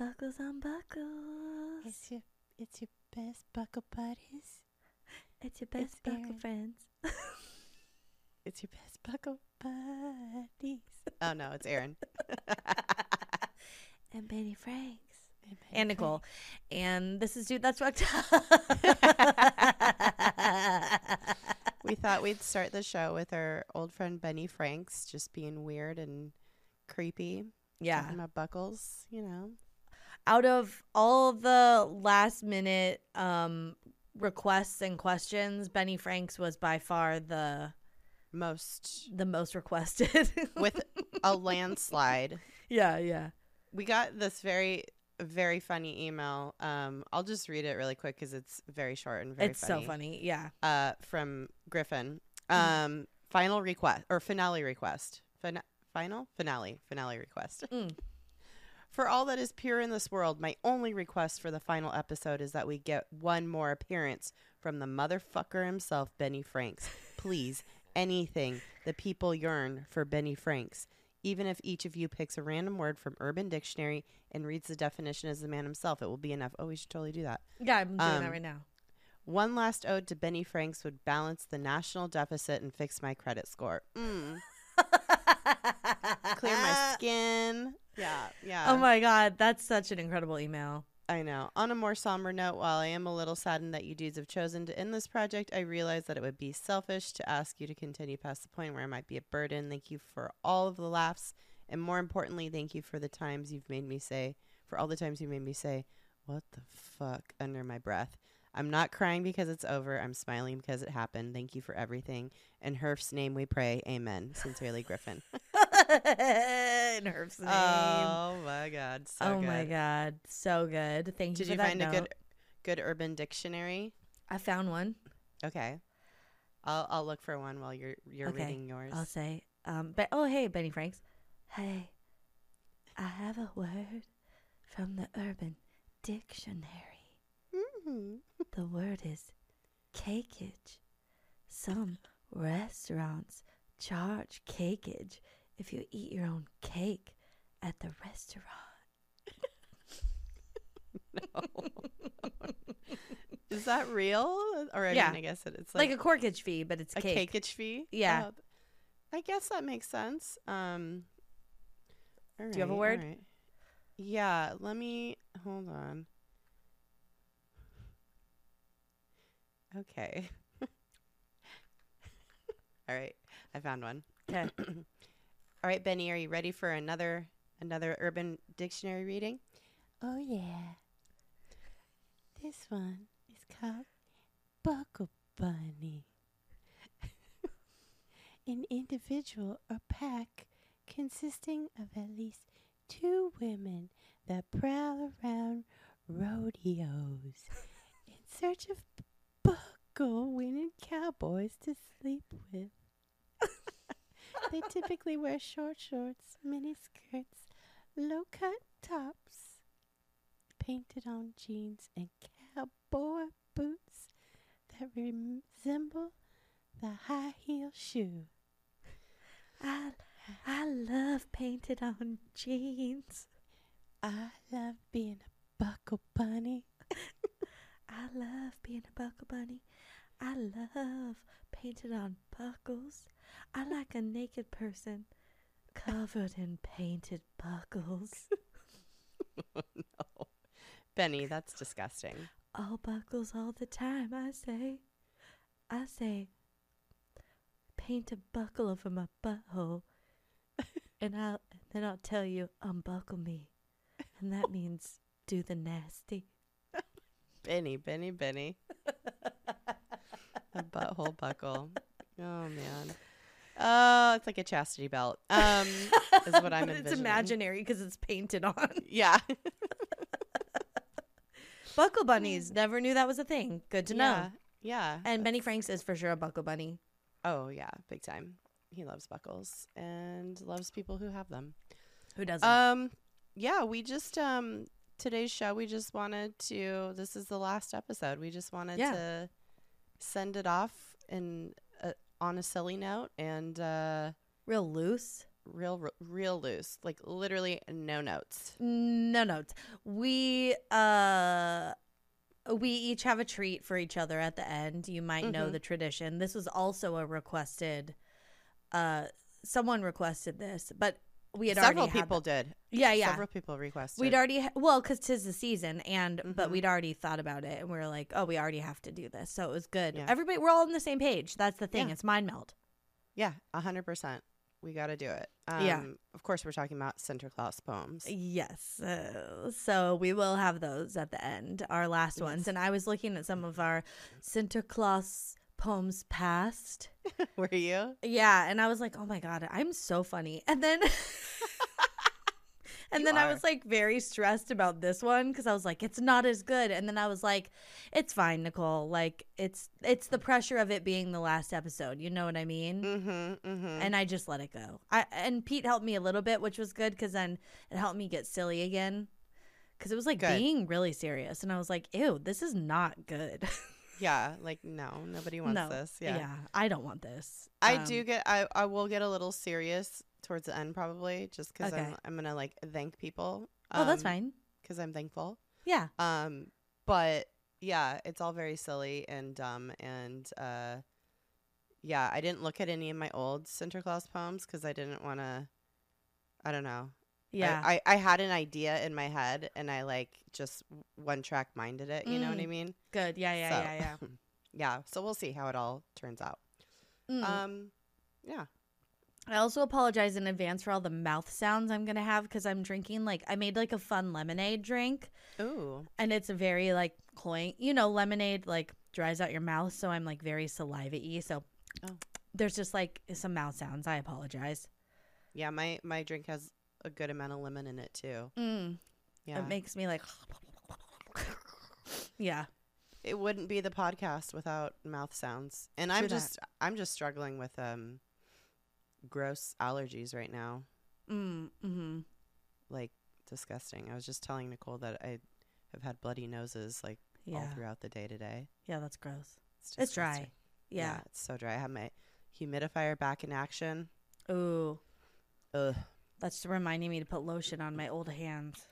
Buckles on buckles. It's your it's your best buckle buddies. It's your best it's buckle Erin. friends. It's your best buckle buddies. Oh no, it's Aaron. and Benny Franks. And And Nicole. And this is Dude That's Fucked Up. We thought we'd start the show with our old friend Benny Franks just being weird and creepy. yeah. Talking about buckles, you know. Out of all the last minute um, requests and questions, Benny Franks was by far the Most the most requested. with a landslide. yeah, yeah. We got this very very funny email. Um I'll just read it really quick cuz it's very short and very funny. it's so funny. Yeah. uh, from Griffin. Mm-hmm. Um, final request or finale request. Fin- final finale finale request. Mm. For all that is pure in this world, my only request for the final episode is that we get one more appearance from the motherfucker himself, Benny Franks. Please, anything. The people yearn for Benny Franks. Even if each of you picks a random word from Urban Dictionary and reads the definition as the man himself, it will be enough. Oh, we should totally do that. Yeah, I'm doing Um, that right now. One last ode to Benny Franks would balance the national deficit and fix my credit score. Mm. Clear my skin. Yeah, yeah. Oh my god, that's such an incredible email. I know. On a more somber note, while I am a little saddened that you dudes have chosen to end this project, I realize that it would be selfish to ask you to continue past the point where I might be a burden. Thank you for all of the laughs, and more importantly, thank you for the times you've made me say, for all the times you made me say, "What the fuck?" under my breath. I'm not crying because it's over. I'm smiling because it happened. Thank you for everything. In Herf's name we pray. Amen. Sincerely, Griffin. In Herb's name. oh my God. So oh good. my god, so good. Thank you Did you find a good, good urban dictionary? I found one. Okay. I'll I'll look for one while you're you're Okay, reading yours. I'll say, um, but oh hey, Benny Franks, hey, I have a word from the Urban Dictionary. The word is cakeage. Some restaurants charge cakeage if you eat your own cake at the restaurant. Is that real? Or I Yeah. mean, I guess it, it's Like, like, a corkage fee, but it's a cake. cakeage fee. Yeah. Oh, I guess that makes sense. Um. Do you have a word? Yeah. Let me hold on. Okay. All right. I found one. Okay. All right, Benny, are you ready for another another urban dictionary reading? Oh yeah. This one is called Buckle Bunny. An individual or pack consisting of at least two women that prowl around rodeos in search of buckle winning cowboys to sleep with. they typically wear short shorts, mini skirts, low cut tops, painted on jeans, and cowboy boots that resemble the high heel shoe. I, I love painted on jeans. I love being a buckle bunny. I love being a buckle bunny. I love painted on buckles. I like a naked person covered in painted buckles. no. Benny, that's disgusting. All buckles all the time, I say. I say, paint a buckle over my butthole, and I'll and then I'll tell you unbuckle me, and that means do the nasty. Benny, Benny, Benny. a butthole buckle. Oh man. Oh, it's like a chastity belt. Um, is what I'm It's imaginary because it's painted on. Yeah. Buckle bunnies. Never knew that was a thing. Good to know. Yeah. Yeah. And Benny Franks is for sure a buckle bunny. Oh yeah, big time. He loves buckles and loves people who have them. Who doesn't? Um, yeah, we just um today's show. We just wanted to. This is the last episode. We just wanted Yeah. to send it off in a, on a silly note and uh, Real loose. real real loose, like literally no notes. No notes. We uh we each have a treat for each other at the end. You might know Mhm. the tradition. This was also a requested uh someone requested this, but we had Several people the- did. Yeah, yeah. Several people requested. We'd already ha- well, cuz tis the season and but Mhm. we'd already thought about it and we were like, "Oh, we already have to do this." So it was good. Yeah. Everybody we're all on the same page. That's the thing. Yeah. It's mind meld. yeah, a hundred percent. We got to do it. Um, Yeah. Of course, we're talking about Sinterklaas poems. Yes. Uh, so we will have those at the end, our last ones. And I was looking at some of our Sinterklaas poems past. Were you? Yeah. And I was like, oh my God, I'm so funny. And then. And You then I was like very stressed about this one because I was like, it's not as good. And then I was like, it's fine, Nicole. Like it's it's the pressure of it being the last episode. You know what I mean? Mm-hmm. Mm-hmm. and I just let it go. I and Pete helped me a little bit, which was good because then it helped me get silly again. Because it was like Good. being really serious, and I was like, "Ew, this is not good." yeah, like no, nobody wants no, this. Yeah. yeah, I don't want this. I Um, do get. I I will get a little serious towards the end, probably, just because Okay. I'm I'm gonna like thank people. Oh, that's fine. Because I'm thankful. Yeah. Um, but yeah, it's all very silly and dumb, and uh, yeah, I didn't look at any of my old Sinterklaas poems because I didn't want to. I don't know. Yeah. I, I I had an idea in my head, and I like just one track minded it. You know what I Mm. mean? good. Yeah. Yeah. So, Yeah. Yeah. yeah. So we'll see how it all turns out. Mm. Um, yeah. I also apologize in advance for all the mouth sounds I'm gonna have because I'm drinking like I made like a fun lemonade drink, Ooh. and it's a very like cloying. You know, lemonade like dries out your mouth, so I'm like very saliva-y. So Oh. there's just like some mouth sounds. I apologize. Yeah, my my drink has a good amount of lemon in it too. Mm. Yeah. It makes me like, yeah, it wouldn't be the podcast without mouth sounds. And True I'm that. just I'm just struggling with um gross allergies right now. mm, mm-hmm. Like disgusting. I was just telling Nicole that I have had bloody noses like all yeah, throughout the day today. yeah, that's gross. It's, It's dry. disgusting. Yeah. it's so dry. I have my humidifier back in action. Ooh, Ugh. That's reminding me to put lotion on my old hands.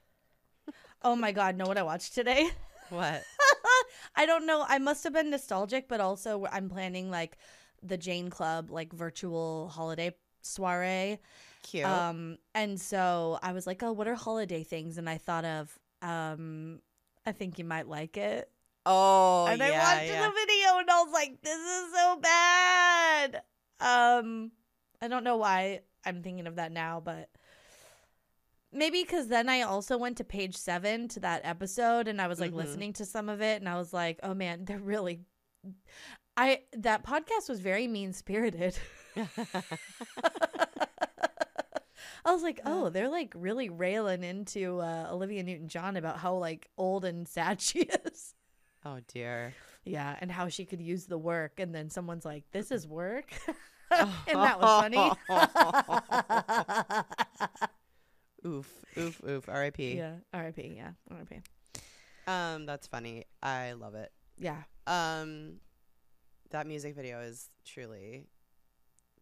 oh my god, know what I watched today? What? I don't know. I must have been nostalgic, but also I'm planning like the Jane Club like virtual holiday soiree. Cute. Um, and so I was like, oh, what are holiday things? And I thought of, um, I think you might like it. oh, and yeah, I watched yeah. the video and I was like, this is so bad. Um, I don't know why I'm thinking of that now, but maybe because then I also went to page seven to that episode and I was like Mhm. listening to some of it and I was like, oh man, they're really. I that podcast was very mean spirited. I was like, oh, they're like really railing into uh, Olivia Newton John about how like old and sad she is. oh dear. Yeah, and how she could use the work, and then someone's like, "This is work," and that was funny. Oof, oof, oof. R.I.P. yeah, R.I.P. Yeah, R.I.P. Um, that's funny. I love it. Yeah, Um, that music video is truly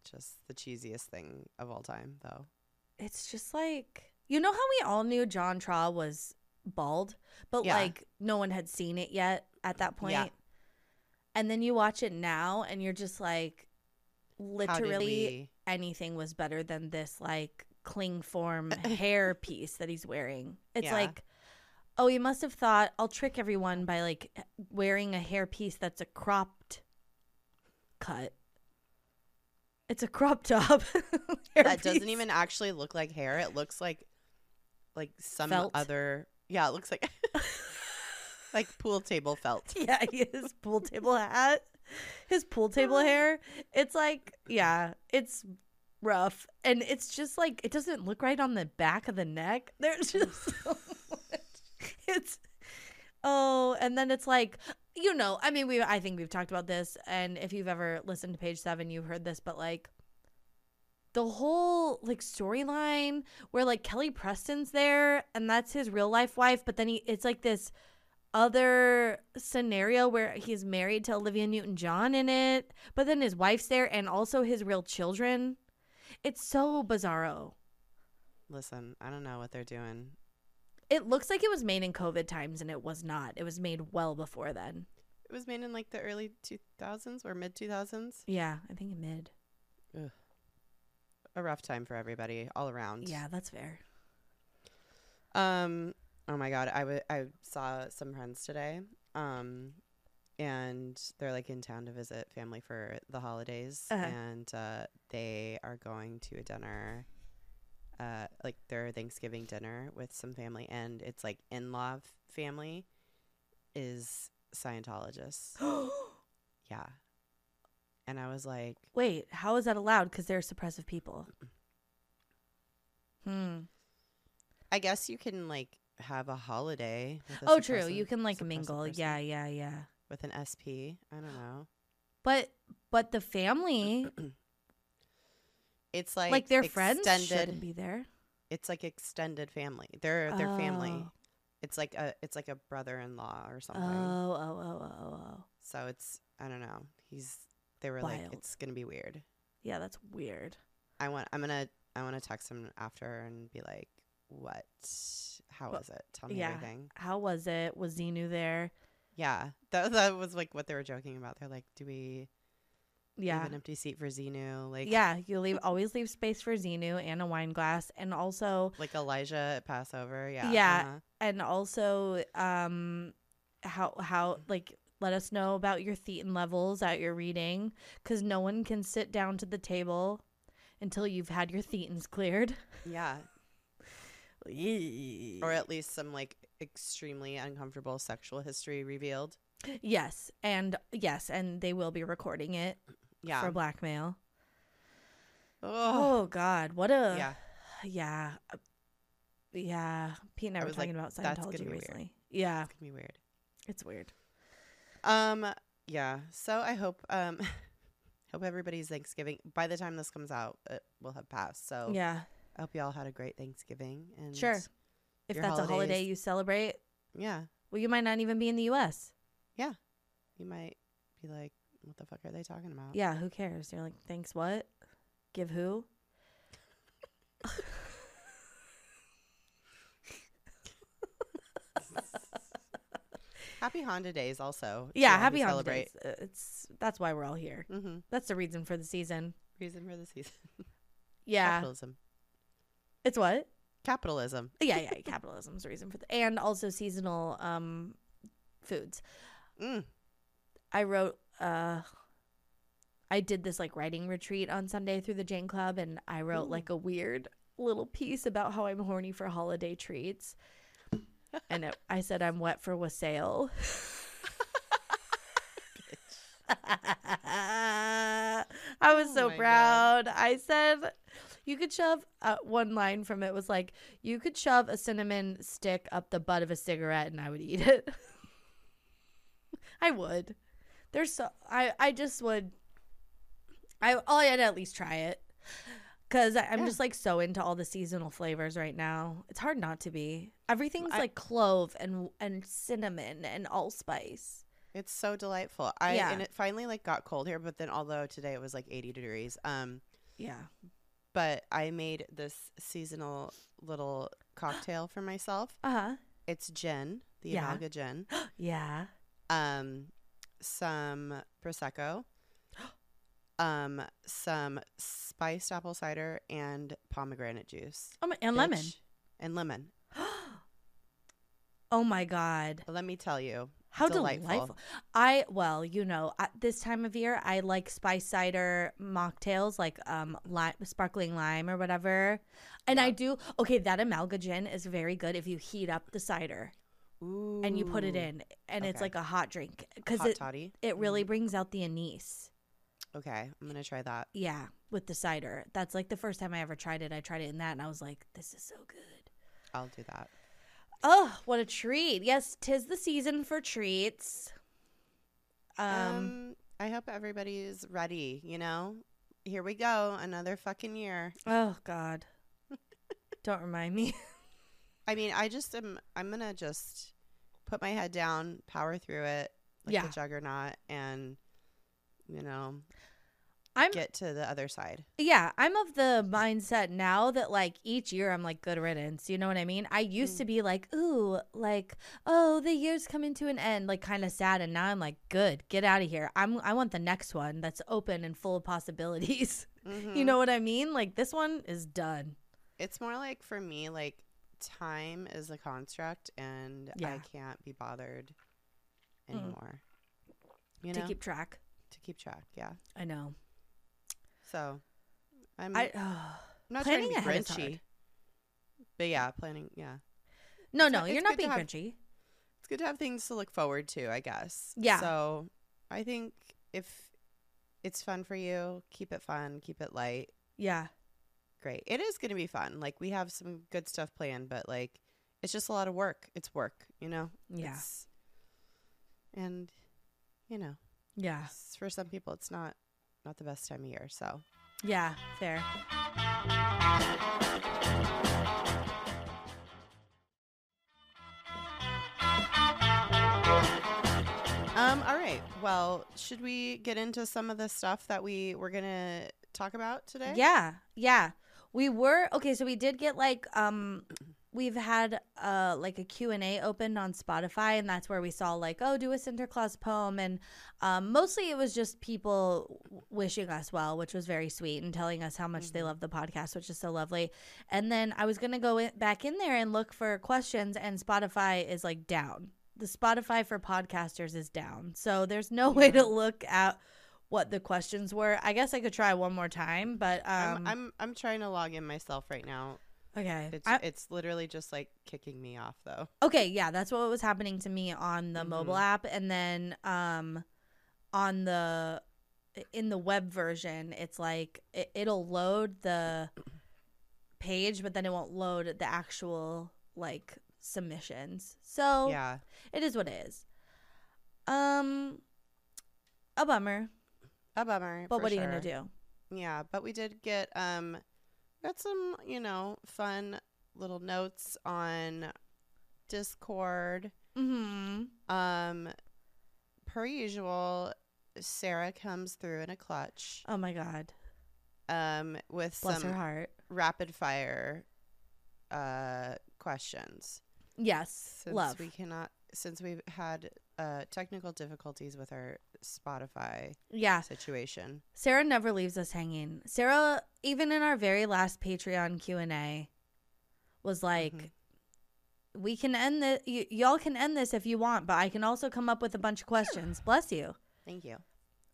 just the cheesiest thing of all time, though. it's just like you know how we all knew John Traw was bald, but Yeah. like no one had seen it yet at that point. Yeah. And then you watch it now, and you're just like, literally anything was better than this like cling form hair piece that he's wearing. It's Yeah. like, oh, he must have thought I'll trick everyone by like wearing a hair piece that's a cropped cut. It's a crop top. That doesn't even actually look like hair. It looks like like some Felt. other. Yeah, it looks like like pool table felt. Yeah, his pool table hat, his pool table hair. It's like, yeah, it's rough, and it's just like it doesn't look right on the back of the neck. There's just so much. It's oh, and then it's like you know, I mean, we I think we've talked about this, and if you've ever listened to Page Seven, you've heard this, but like the whole like storyline where like Kelly Preston's there and that's his real life wife, but then he it's like this other scenario where he's married to Olivia Newton John in it, but then his wife's there and also his real children. It's so bizarro. Listen, I don't know what they're doing. It looks like it was made in COVID times, and it was not. It was made well before then. It was made in like the early 2000s or mid 2000s. Yeah, I think mid. A rough time for everybody all around. Yeah, that's fair. Um. Oh my god, I wa- I saw some friends today. Um, and they're like in town to visit family for the holidays, Uh-huh. and uh, they are going to a dinner. Uh, like their Thanksgiving dinner with some family, and it's like in-law family is Scientologists. yeah, and I was like, Wait, how is that allowed? Because they're suppressive people. Hmm. I guess you can like have a holiday. A Oh, true. You can like mingle. person Yeah, yeah, yeah. With an SP. I don't know. But but the family, It's like like, their friends, shouldn't be there. It's like extended family. They're their family. Oh. It's like a it's like a brother-in-law or Oh, something. oh, oh, oh, oh, oh. So it's I don't know. He's they were like it's gonna be weird. Yeah, that's weird. I want I'm gonna I want to text him after and be like, what? How Well, was it? Tell me yeah. everything. How was it? Was Xenu there? Yeah, that that was like what they were joking about. They're like, do we Yeah. leave an empty seat for Xenu? Like yeah, you leave always leave space for Xenu and a wine glass, and also like Elijah at Passover. Yeah. Yeah. uh-huh. and also um how how like let us know about your thetan levels at your reading because no one can sit down to the table until you've had your thetans cleared Yeah. Or at least some like extremely uncomfortable sexual history revealed. yes and yes and they will be recording it Yeah. for blackmail oh, oh god what a yeah. yeah yeah pete and i, I were was like, talking about "That's gonna scientology weird." recently yeah It's gonna be weird. it's weird Um. Yeah. So I hope um, hope everybody's Thanksgiving. By the time this comes out, it will have passed. So yeah I hope you all had a great Thanksgiving. And Sure. If that's a holiday you celebrate Yeah. well you might not even be in the us Yeah. You might be like, what the fuck are they talking about? Yeah, who cares? You're like, thanks what? Give who? Happy Honda Days also. Yeah, happy celebrate. holidays. Uh, It's that's why we're all here. Mm-hmm. That's the reason for the season. Reason for the season. Yeah. Capitalism. It's what? Capitalism. Yeah, yeah, capitalism's the reason for the and also seasonal um foods. Mm. I wrote uh I did this like writing retreat on Sunday through the Jane Club and I wrote Ooh. like a weird little piece about how I'm horny for holiday treats. and it, I said I'm wet for wassail. I was Oh so my God. proud. I said you could shove uh, one line from it was like you could shove a cinnamon stick up the butt of a cigarette and I would eat it. I would. There's so I I just would. I I'd at least try it because I'm Yeah. just like so into all the seasonal flavors right now. It's hard not to be. Everything's I- like clove and and cinnamon and allspice. It's so delightful. I Yeah. and it finally like got cold here, but then although today it was like 80 degrees, um, Yeah. But I made this seasonal little cocktail for myself. Uh huh. It's gin, the Yeah. Amalga gin, Yeah. um, some prosecco, um, some spiced apple cider, and pomegranate juice Oh my, and lemon. And lemon. oh my god. Let me tell you, How Delightful. delightful. I well, you know, at this time of year, I like spice cider mocktails, like um, lime, sparkling lime or whatever. And I do okay. That Amalga gin is very good if you heat up the cider Ooh, and you put it in, and it's like a hot drink because it toddy. it really brings out the anise. Okay, I'm gonna try that. Yeah, with the cider. That's like the first time I ever tried it. I tried it in that, and I was like, this is so good. I'll do that. Oh, what a treat! Yes, tis the season for treats. Um, um I hope everybody's ready. You know, here we go, another fucking year. Oh God. Don't remind me. I mean, I just am. I'm gonna just put my head down, power through it, like Yeah. the juggernaut, and you know, I'm get to the other side. yeah, I'm of the mindset now that like each year I'm like good riddance. You know what I mean? I used Mm. to be like, ooh, like, oh, the year's coming to an end, like kind of sad, and now I'm like, good, get out of here. I'm I want the next one that's open and full of possibilities. You Mhm. know what I mean? Like this one is done. It's more like for me, like time is a construct, and I can't be bothered Mm. anymore. You to keep track. to keep track. Yeah. I know. So I'm, I I'm not trying to be grinchy, but yeah, planning. Yeah, no, It's no, not- you're not being have- grinchy. it's good to have things to look forward to. I guess. Yeah. So I think if it's fun for you, keep it fun, keep it light. Yeah, Great. It is going to be fun. Like we have some good stuff planned, but like it's just a lot of work. It's work, you know. yeah, It's- and you know, yeah, for some people, it's not not the best time of year. So yeah. Fair. Um, all right. Well, should we get into some of the stuff that we were gonna talk about today? Yeah, yeah. We were okay. So we did get like um, we've had uh like a Q and A opened on Spotify, and that's where we saw like oh do a Santa Claus poem, and um, mostly it was just people w- wishing us well, which was very sweet, and telling us how much they Mhm. love the podcast, which is so lovely. And then I was gonna go in, back in there and look for questions, and Spotify is like down. The Spotify for podcasters is down, so there's no way to look at what the questions were. I guess I could try one more time, but um, I'm, I'm I'm trying to log in myself right now. Okay. It's I- it's literally just like kicking me off though. okay, yeah, that's what was happening to me on the mobile Mhm. app, and then um, on the in the web version, it's like it, it'll load the page, but then it won't load the actual like submissions. So Yeah. it is what it is. Um, a bummer, A bummer. but what are you gonna do? Yeah, but we did get um got some, you know, fun little notes on Discord. Mm-hmm. Um per usual, Sarah comes through in a clutch Oh my god, um with bless some her heart. rapid fire uh questions. Yes, Since love. we cannot since we've had uh technical difficulties with our Spotify yeah, situation. Sarah never leaves us hanging. Sarah, even in our very last Patreon Q and A, was like, Mhm. "We can end this. Y- y'all can end this if you want, but I can also come up with a bunch of questions. Bless you. Thank you.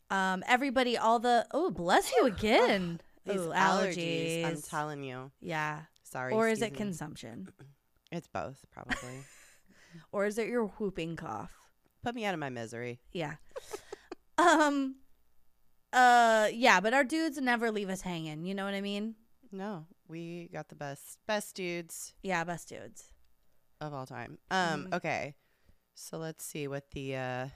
Um, everybody, all the oh, bless you again. These Ooh, allergies, I'm telling you. yeah, Sorry. or is it me. consumption? It's both, probably. Or is it your whooping cough? Put me out of my misery. Yeah. um. Uh. Yeah, but our dudes never leave us hanging. You know what I mean? No, we got the best best dudes Yeah, best dudes. of all time. Um, Mhm. okay. So let's see what the uh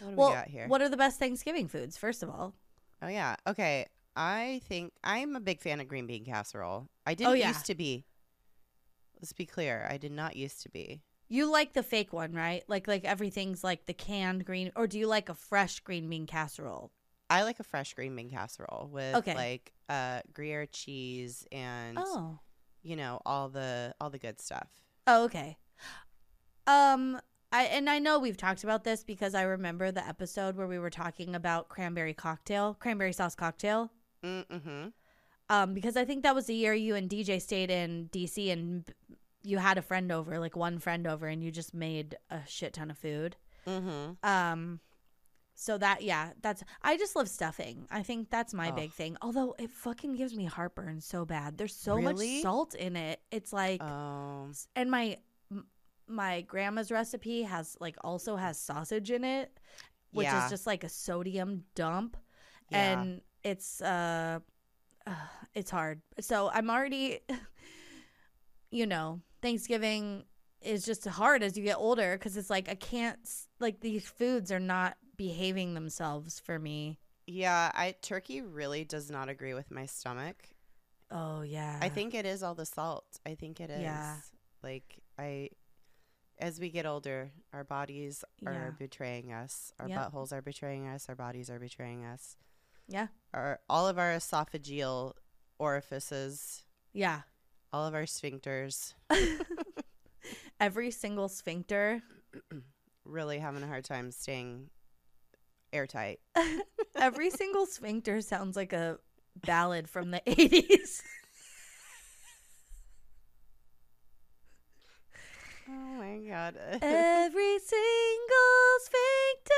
what well, we got here? what are the best Thanksgiving foods? First of all, Oh yeah. Okay. I think I'm a big fan of green bean casserole. I didn't Oh, yeah. used to be. Let's be clear. I did not used to be. You like the fake one, right? Like like everything's like the canned green, or do you like a fresh green bean casserole? I like a fresh green bean casserole with Okay. like uh Gruyere cheese and Oh, you know all the all the good stuff. oh, okay. Um, I and I know we've talked about this because I remember the episode where we were talking about cranberry cocktail, cranberry sauce cocktail. Mm-hmm. Um, because I think that was the year you and DJ stayed in DC and b- you had a friend over, like one friend over, and you just made a shit ton of food. Mm-hmm. Um, so that yeah, that's I just love stuffing. I think that's my Oh. big thing. Although it fucking gives me heartburn so bad. There's so Really? much salt in it. It's like, Um. and my my grandma's recipe has like also has sausage in it, which Yeah. is just like a sodium dump, Yeah. and it's uh, uh, it's hard. So I'm already, you know, Thanksgiving is just hard as you get older because it's like I can't like these foods are not behaving themselves for me. Yeah, I turkey really does not agree with my stomach. Oh yeah, I think it is all the salt. I think it is. Yeah. Like I as we get older, our bodies are Yeah. betraying us. Our Yep. buttholes are betraying us. Our bodies are betraying us. Yeah. Our all of our esophageal orifices, Yeah. All of our sphincters, Every single sphincter. really having a hard time staying airtight. Every single sphincter sounds like a ballad from the 80s. Oh my god. Every single sphincter.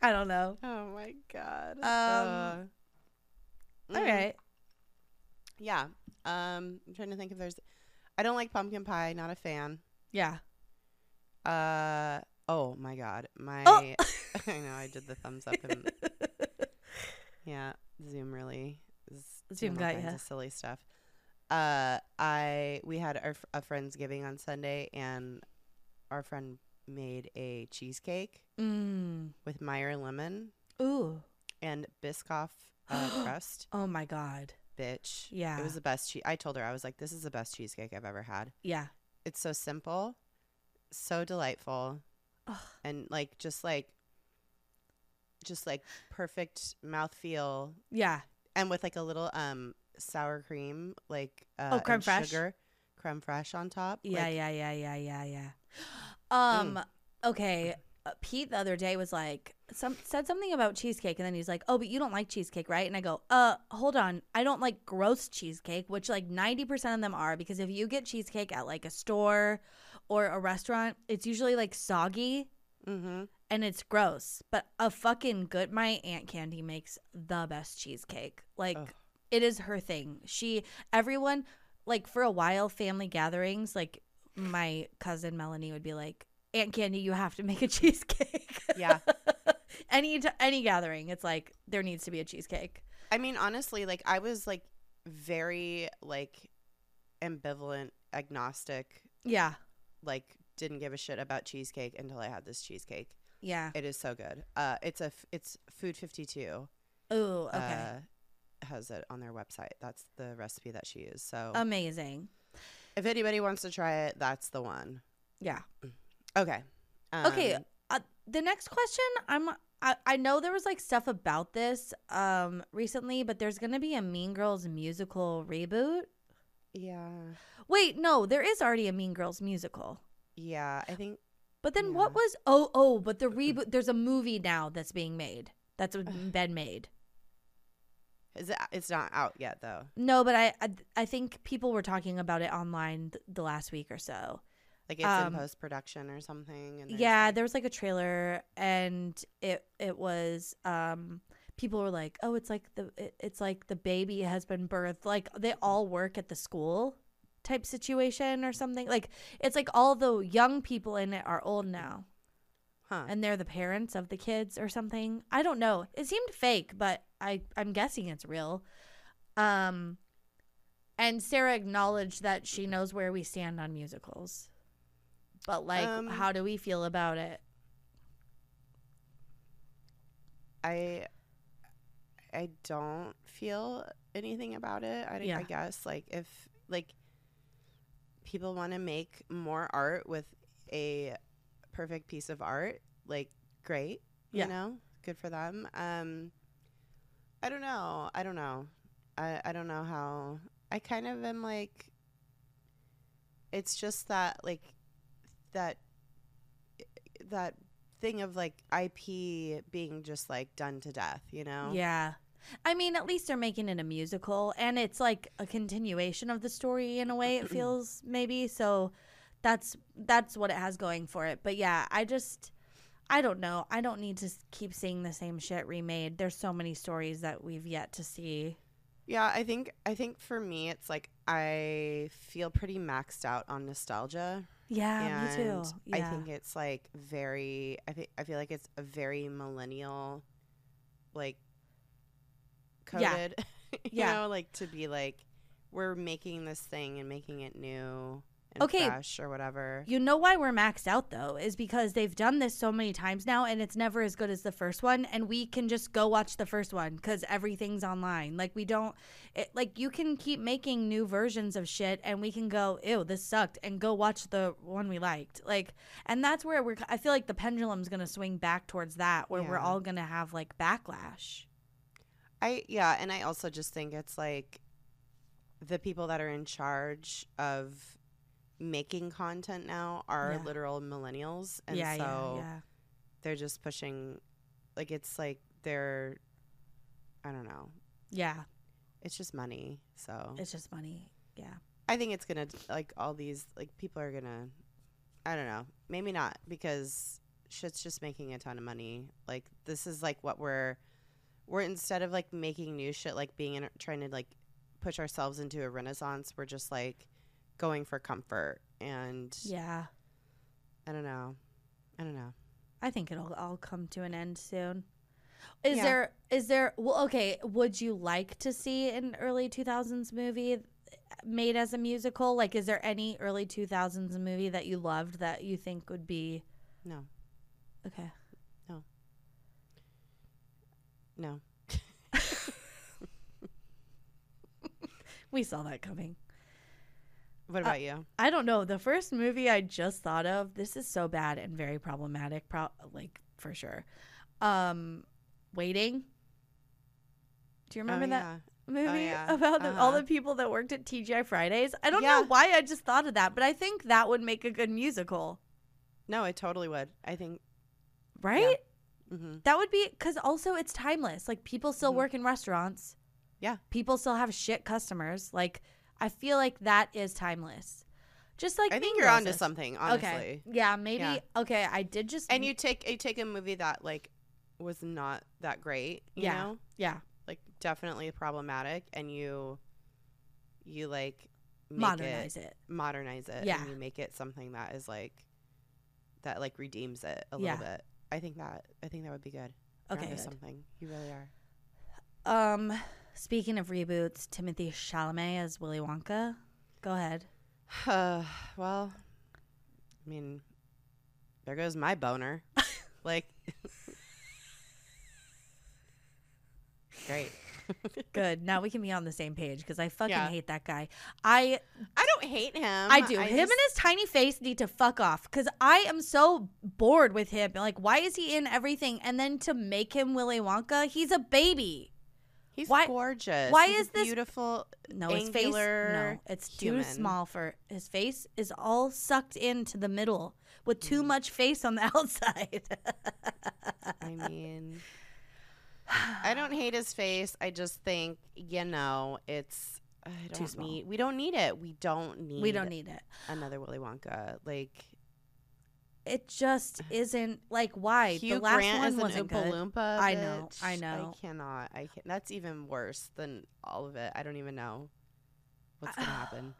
I don't know. oh my god. Um, All mm, right. Yeah. Um, I'm trying to think if there's. I don't like pumpkin pie. Not a fan. Yeah. Uh oh my god. My Oh. I know I did the thumbs up and yeah, Zoom really Zoom got of silly stuff. Uh I we had our a friend's giving on Sunday and our friend made a cheesecake Mm. with Meyer lemon Ooh. and Biscoff uh, crust. Oh my God. Bitch. Yeah. It was the best cheese. I told her I was like this is the best cheesecake I've ever had. Yeah. It's so simple, so delightful. Ugh. and like just like just like perfect mouthfeel Yeah. and with like a little um sour cream like uh Oh, creme fraiche? sugar creme fraiche on top Yeah, like, yeah, yeah, yeah, yeah, yeah. Um, okay. Uh, Pete the other day was like, some said something about cheesecake, and then he's like, "Oh, but you don't like cheesecake, right?" And I go, "Uh, hold on, I don't like gross cheesecake, which like ninety percent of them are because if you get cheesecake at like a store or a restaurant, it's usually like soggy mm-hmm. and it's gross. But a fucking good, my aunt Candy makes the best cheesecake. Like Ugh. it is her thing. She everyone like for a while family gatherings like my cousin Melanie would be like Aunt Candy you have to make a cheesecake. yeah any t- any gathering it's like there needs to be a cheesecake. i mean honestly like i was like very like ambivalent agnostic Yeah. like didn't give a shit about cheesecake until i had this cheesecake Yeah. it is so good uh it's a f- it's food 52 Ooh, okay. uh, has it on their website. That's the recipe that she used. So Amazing. if anybody wants to try it, that's the one. Yeah. Okay. Okay, Um, uh, the next question i'm I, I know there was like stuff about this um recently but there's gonna be a mean girls musical reboot Yeah. wait no there is already a mean girls musical Yeah. I think. but then what was oh oh but the reboot there's a movie now that's being made that's been made Is it, it's not out yet though. no but I, I i think people were talking about it online th- the last week or so Like it's Um, in post production or something. And yeah like- there was like a trailer and it it was um people were like oh it's like the it, it's like the baby has been birthed like they all work at the school type situation or something. Like it's like all the young people in it are old now. Huh. and they're the parents of the kids or something. I don't know. It seemed fake but i i'm guessing it's real. Um and sarah acknowledged that she knows where we stand on musicals but like Um, how do we feel about it I. I don't feel anything about it. I, Yeah. I guess like if like people want to make more art with a perfect piece of art, like great, Yeah. you know, good for them. Um, I don't know. I don't know. I I don't know how. I kind of am like. It's just that like, that. That thing of like IP being just like done to death, you know? Yeah. I mean, at least they're making it a musical and it's like a continuation of the story in a way it feels maybe. So that's that's what it has going for it. But yeah, I just I don't know. I don't need to keep seeing the same shit remade. There's so many stories that we've yet to see. Yeah, I think I think for me it's like I feel pretty maxed out on nostalgia. Yeah, me too. Yeah. I think it's like very I think I feel like it's a very millennial like Yeah. coded. you Yeah. know, like to be like we're making this thing and making it new and Okay. fresh or whatever. You know why we're maxed out though is because they've done this so many times now and it's never as good as the first one and we can just go watch the first one cuz everything's online. Like we don't it, like you can keep making new versions of shit and we can go ew this sucked and go watch the one we liked. Like and that's where we're I feel like the pendulum's going to swing back towards that where we're all going to have like backlash. I yeah, and I also just think it's like the people that are in charge of making content now are Yeah. literal millennials, and yeah, so yeah, they're just pushing. Like it's like they're, I don't know. Yeah, It's just money. So it's just money. Yeah. I think it's gonna like all these like people are gonna. I don't know. Maybe not because shit's just making a ton of money. Like this is like what we're we're instead of like making new shit like being in trying to like push ourselves into a renaissance, we're just like going for comfort and Yeah. I don't know. I don't know. I think it'll all come to an end soon. Is Yeah. there is there well okay, would you like to see an early 2000s movie made as a musical? Like is there any early 2000s movie that you loved that you think would be No. okay? No. No. We saw that coming. What about you? I don't know. The first movie I just thought of, this is so bad and very problematic, pro- like for sure. Um Waiting. Do you remember oh, that yeah. movie yeah. about the, all Uh-huh. the people that worked at TGI Fridays. I don't Yeah. know why I just thought of that, but I think that would make a good musical, No, it totally would. I think right? hmm That would be because also it's timeless. Like people still Mhm. work in restaurants. Yeah. People still have shit customers. Like I feel like that is timeless. Just like I think you're onto something, honestly. Okay. Yeah, maybe. Yeah. Okay, I did just. And you take you take a movie that like was not that great, you Yeah. know? yeah, Like definitely problematic and you you like modernize it, it. modernize it Yeah. and you make it something that is like that like redeems it a Yeah. little bit. I think that I think that would be good. Okay. good. something. You really are. Um, speaking of reboots, Timothée Chalamet as Willy Wonka. Go ahead. Uh, well, I mean, there goes my boner. like Great. Good. Now we can be on the same page because I fucking Yeah. hate that guy. I I don't hate him. I do. him just- and his tiny face need to fuck off because I am so bored with him. Like, why is he in everything? And then to make him Willy Wonka, he's a baby. He's why- gorgeous. why He's is this- beautiful? No, his face. No, it's too small for his face. Is all sucked into the middle with too Mm. much face on the outside. I mean, I don't hate his face. I just think you know it's. I Too don't small. need. We don't need it. We don't need. we don't need it. another Willy Wonka. Like It just isn't like why Hugh the last Grant one wasn't Oompa good. Loompa. I know, I know. I cannot. I can That's even worse than all of it. I don't even know what's gonna happen.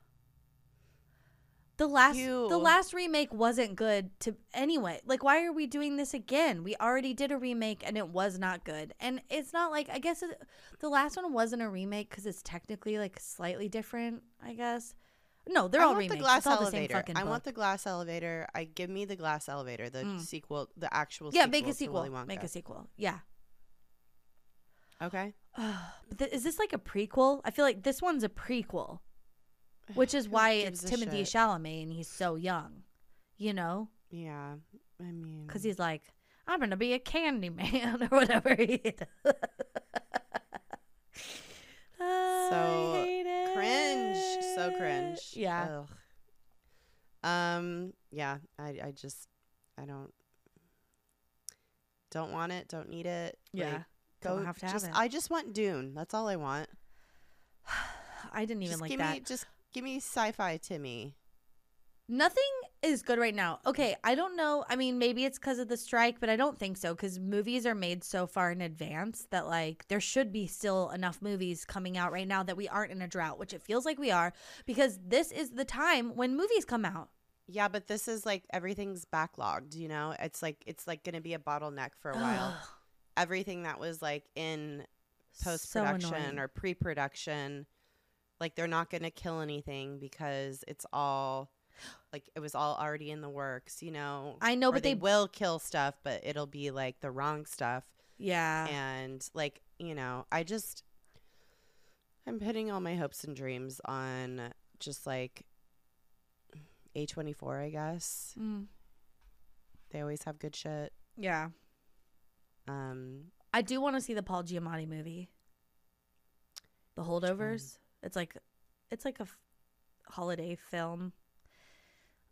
The last the last remake wasn't good to anyway. Like why are we doing this again? We already did a remake and it was not good. And it's not like I guess it, the last one wasn't a remake cuz it's technically like slightly different, I guess. No, they're I all want remakes. the glass it's all the same elevator. fucking I want the glass elevator. I give me the glass elevator. The Mm. sequel, the actual. Sequel. Yeah, make a sequel. Make a sequel. Yeah. Okay. Is this like a prequel? I feel like this one's a prequel, which is why it's Timothée shit? Chalamet and he's so young. You know? Yeah, I mean, Because he's like, I'm gonna be a candy man or whatever he does. I So cringe, so cringe. Yeah. Ugh. Um. Yeah. I. I just. I don't. Don't want it. Don't need it. Yeah. Like, Don't go. have to have it. I just want Dune. That's all I want. I didn't even just like give that. me. Just give me sci-fi Timmy. Nothing is good right now. Okay, I don't know. I mean, maybe it's because of the strike, but I don't think so because movies are made so far in advance that, like, there should be still enough movies coming out right now that we aren't in a drought, which it feels like we are because this is the time when movies come out. Yeah, but this is like everything's backlogged. You know, it's like it's like going to be a bottleneck for a while. Everything that was like in post production annoying. or pre production, like they're not going to kill anything because it's all like it was all already in the works, you know. I know, Or but they, they, will kill stuff, but it'll be like the wrong stuff. yeah, and like you know i just i'm putting all my hopes and dreams on just like a24 i guess Mm, they always have good shit yeah. um I do want to see the Paul Giamatti movie, The Holdovers. It's like, it's like a f- holiday film.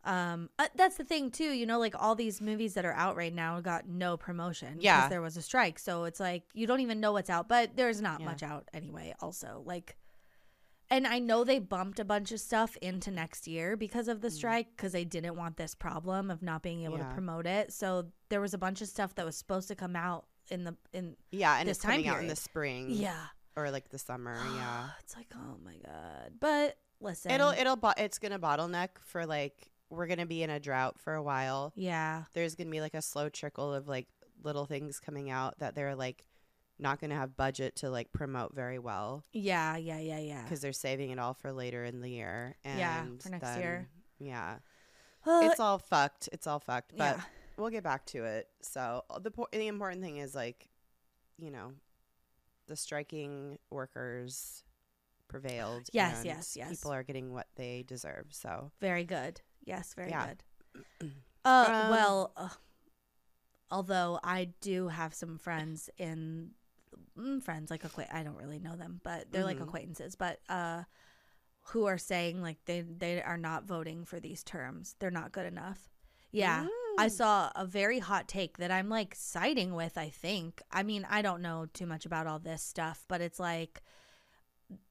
Um, uh, that's the thing too. You know, like all these movies that are out right now got no promotion. Yeah. there was a strike, so it's like you don't even know what's out. But there's not Yeah. much out anyway. Also, like, and I know they bumped a bunch of stuff into next year because of the strike because they didn't want this problem of not being able Mm. Yeah. to promote it. So there was a bunch of stuff that was supposed to come out in the in yeah and This it's coming time out in the spring yeah. or like the summer yeah it's like oh my god. But listen, it'll it'll bo- it's gonna bottleneck for like we're gonna be in a drought for a while yeah, there's gonna be like a slow trickle of like little things coming out that they're like not gonna have budget to like promote very well yeah, yeah, yeah, yeah. because they're saving it all for later in the year. And Yeah, for next year. Yeah, Uh, it's all fucked. It's all fucked. But yeah, we'll get back to it. So uh, the po- the important thing is like, you know, the striking workers prevailed. Yes, and yes, yes. People are getting what they deserve. So very good. Yes, very Yeah. good. Uh, Um, well, uh, although I do have some friends in mm, friends like acquaint I don't really know them, but they're like Mhm. acquaintances, but uh who are saying like they they are not voting for these terms. They're not good enough. Yeah. I Mm. saw a very hot take that I'm like siding with, I think. I mean, I don't know too much about all this stuff, but it's like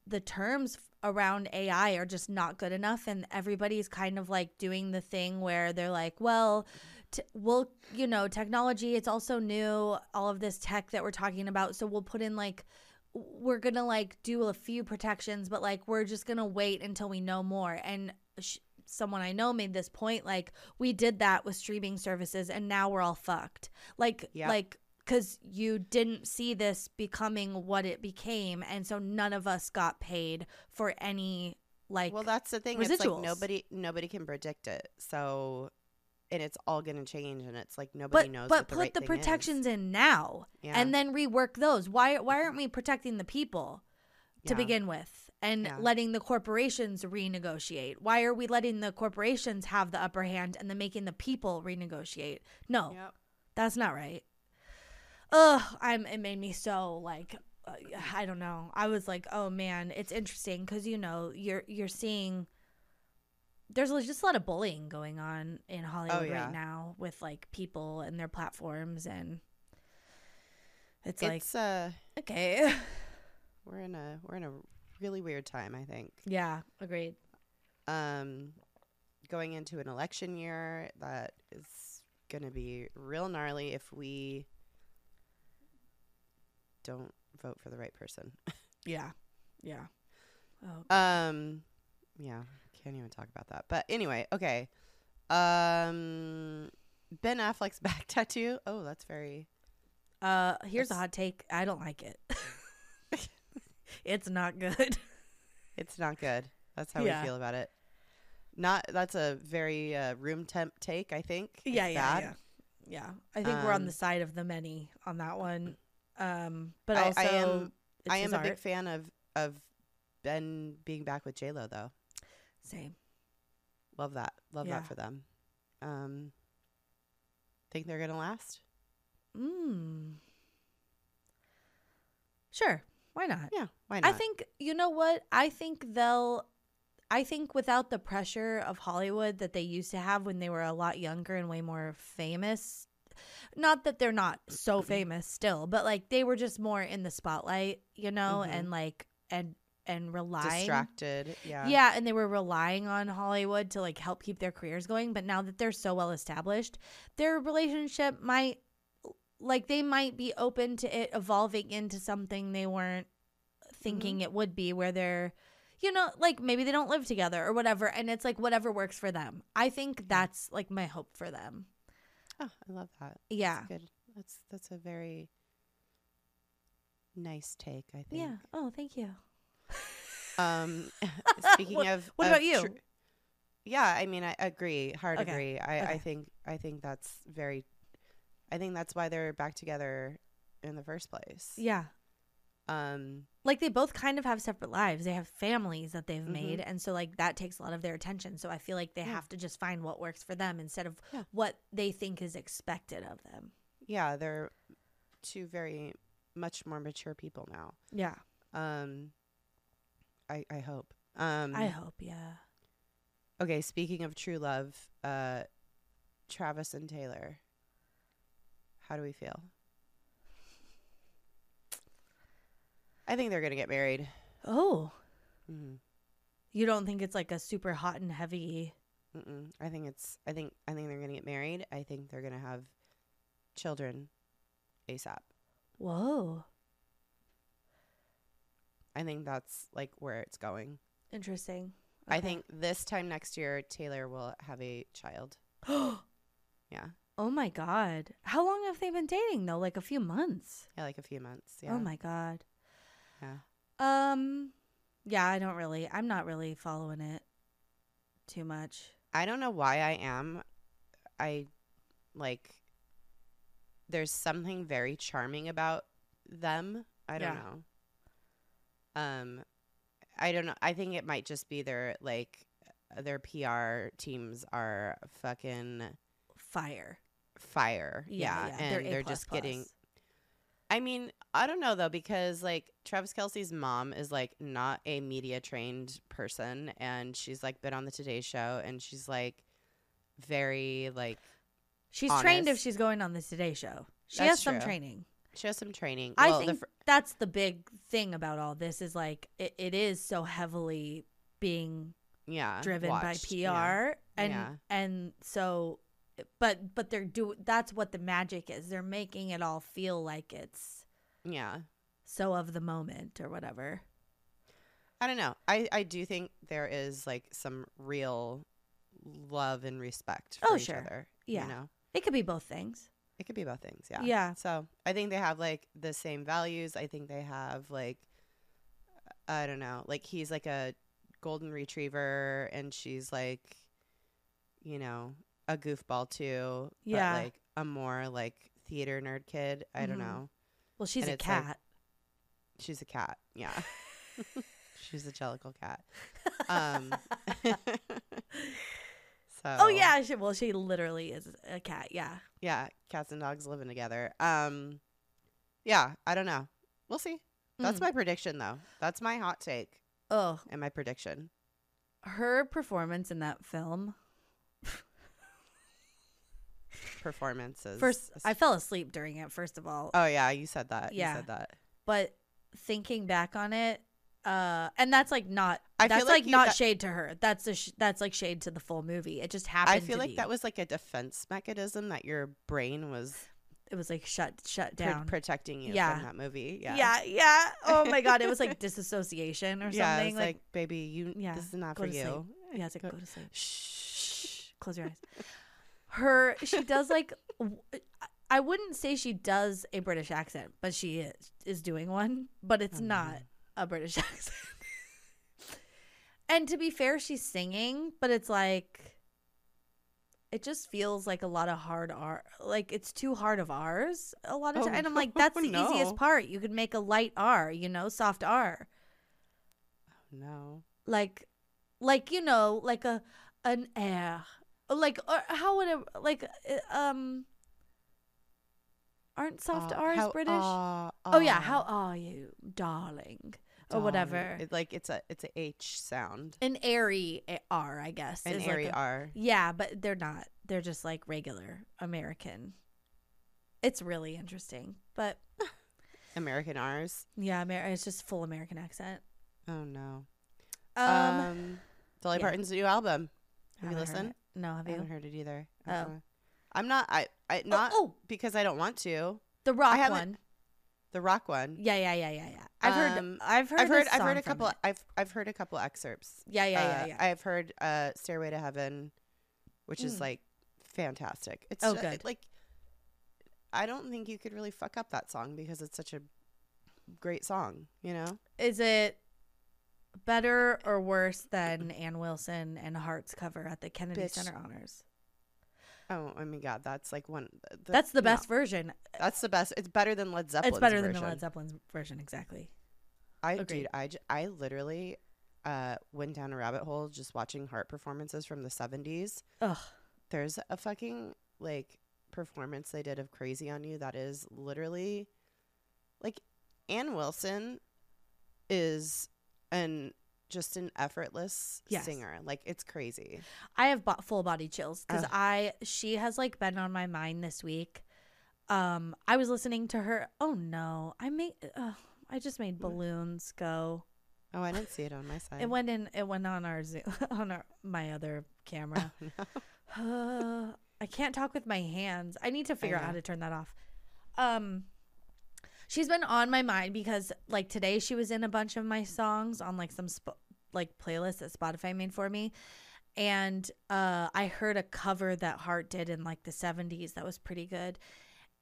the terms around AI are just not good enough and everybody's kind of like doing the thing where they're like, well, t- we'll, you know, technology, it's also new, all of this tech that we're talking about, so we'll put in like we're going to like do a few protections, but like we're just going to wait until we know more and sh- someone I know made this point like we did that with streaming services and now we're all fucked. Like Yep. like cuz you didn't see this becoming what it became and so none of us got paid for any like well, that's the thing. It's like residuals. nobody nobody can predict it. So. And it's all gonna change, and it's like nobody but knows. but the put right the thing is. protections in now Yeah. and then rework those. Why why aren't we protecting the people to Yeah. begin with and Yeah. letting the corporations renegotiate? Why are we letting the corporations have the upper hand and then making the people renegotiate? No. Yep. That's not right. Ugh, I'm. It made me so like, uh, I don't know. I was like, oh man, it's interesting because you know you're you're seeing. There's just a lot of bullying going on in Hollywood Oh, yeah. right now with like people and their platforms, and it's, like It's uh, okay, we're in a we're in a really weird time. I think. yeah, agreed. um, going into an election year that is going to be real gnarly if we don't vote for the right person. Yeah, yeah. Oh, Um, yeah, can't even talk about that. But anyway, okay. Um, Ben Affleck's back tattoo. Oh, that's very. uh, here's a hot take. I don't like it. it's not good. It's not good. That's how Yeah. we feel about it. Not. That's a very uh, room temp take. I think. It's yeah, yeah, bad. yeah. Yeah. I think we're on Um, the side of the many on that one. Um, but I- also, I am- I am a big fan of of Ben being back with J Lo though. Same. Love that. Love Yeah. that for them. Um, think they're gonna last? Mm. Sure. Why not? Yeah. Why not? I think you know what? I think they'll. I think without the pressure of Hollywood that they used to have when they were a lot younger and way more famous. Not that they're not so famous still, but like they were just more in the spotlight, you know, Mhm. and like and and relying distracted. Yeah. Yeah. and they were relying on Hollywood to like help keep their careers going. But now that they're so well established, their relationship might like they might be open to it evolving into something they weren't thinking it would be, where they're you know, like maybe they don't live together or whatever, and it's like whatever works for them. I think that's like my hope for them. Oh, I love that. Yeah. That's good. That's that's a very nice take. I think. Yeah. Oh, thank you. Um, speaking What- of, what of about you? tr- Yeah, I mean, I agree. Hard Okay. agree. I, I think I think that's very. I think that's why they're back together in the first place. Yeah. Um. Like they both kind of have separate lives. They have families that they've Mhm. made and so like that takes a lot of their attention. So I feel like they Yeah. have to just find what works for them instead of Yeah. what they think is expected of them. Yeah, they're two very much more mature people now. Yeah. Um. I I hope. Um. I hope, yeah. Okay, speaking of true love, uh, Travis and Taylor. How do we feel? I think they're gonna get married. Oh, Mm-hmm. you don't think it's like a super hot and heavy? Mm-mm. I think it's. I think. I think they're gonna get married. I think they're gonna have children, ASAP. Whoa, I think that's like where it's going. interesting. I think this time next year, Taylor will have a child. oh Yeah, Oh my god, how long have they been dating though? Like a few months. yeah, like a few months. Yeah. Oh my god. Yeah. Um, yeah, I don't really. I'm not really following it too much. I don't know why I am. I like there's something very charming about them. I don't Yeah. know. Um I don't know. I think it might just be their like their PR teams are fucking Fire. fire. Yeah, they're and A they're just getting. I mean, I don't know though because like Travis Kelce's mom is like not a media trained person, and she's like been on the Today Show, and she's like very like She's trained if she's going on the Today Show. She That's has some true. training. she has some training. I Well, the think that's the big thing about all this is like it, it is so heavily being yeah, driven watched, by PR yeah. and Yeah. and so but but they're do that's what the magic is. They're making it all feel like it's Yeah, so of the moment or whatever. I don't know. I I do think there is like some real love and respect for Oh, each sure. other. Yeah. you know, It could be both things. it could be both things. Yeah, Yeah. So I think they have like the same values. I think they have like I don't know, like he's like a golden retriever and she's like you know, a goofball too. Yeah. But like a more like theater nerd kid. I don't Mhm. know. Well, she's And a it's like- cat. She's a cat. Yeah. she's a jellicle cat. Um So oh yeah, she, well she literally is a cat. Yeah. Yeah, cats and dogs living together. Um yeah, I don't know. We'll see. That's Mm. my prediction though. That's my hot take Oh, and my prediction. her performance in that film. Performances. First, I fell asleep during it. First of all, Oh yeah, you said that. Yeah. You said that. but thinking back on it, uh, and that's like not. I that's feel like, like you- not that- shade to her. That's a sh- that's like shade to the full movie. It just happened. I feel like be. that was like a defense mechanism that your brain was It was like shut shut down. protecting you Yeah. from that movie. Yeah. yeah, yeah. Oh my god, it was like disassociation or Yeah, something. like, like, baby, you Yeah, this is not for you. yeah, it's like go- go to sleep. Shh. Close your eyes. Her, she does like. I wouldn't say she does a British accent, but she is is doing one. But it's Oh, not a British accent. and to be fair, she's singing, but it's like it just feels like a lot of hard R. Like it's too hard of R's a lot of Oh, time. And I'm oh, like, that's the no. easiest part. You could make a light R, you know, soft R. Oh, no. Like, like you know, like a an air. Like or how would it like uh, um. Aren't soft Uh, R's how- British? uh, oh yeah, uh, how are you, darling? or whatever. It, like it's a it's a H sound. An airy R, I guess. An is like airy a- R. Yeah, but they're not. They're just like regular American. It's really interesting, but American R's. yeah, Amer- it's just full American accent. Oh no. Um, Um, Dolly yeah. Parton's new album. Have you listened? No, have I you? haven't heard it either. Oh. Uh-uh. I'm not. I. I not oh, oh, because I don't want to. the rock haven't- one. The rock one. Yeah, yeah, yeah, yeah, yeah. I've heard. Um, I've heard. I've heard. a I've heard a couple. it. I've I've heard a couple excerpts. Yeah, yeah, yeah, Uh, yeah. I've heard uh, "Stairway to Heaven," which is Mm. like fantastic. It's Oh, ju- good. like I don't think you could really fuck up that song because it's such a great song. You know? Is it better or worse than Ann Wilson and Heart's cover at the Kennedy Bitch. Center Honors? Oh, I mean, God, that's like one. the- That's the no, best version. That's the best. It's better than Led Zeppelin's it's better version. than the Led Zeppelin's version, exactly. I Agreed. dude, I, I literally uh, went down a rabbit hole just watching heart performances from the 70s. Ugh. There's a fucking like performance they did of Crazy on You that is literally like Ann Wilson is an just an effortless Yes. singer. Like it's crazy. I have bo- full body chills because. I she has like been on my mind this week. Um, I was listening to her. Oh no, I made. Uh, I just made balloons go. Oh, I didn't see it on my side. It went in. It went on our Zoom, on our my other camera. Uh, I can't talk with my hands. I need to figure out how to turn that off. Um, she's been on my mind because like today she was in a bunch of my songs on like some sp- like playlists that Spotify made for me, and uh, I heard a cover that Heart did in like the '70s that was pretty good,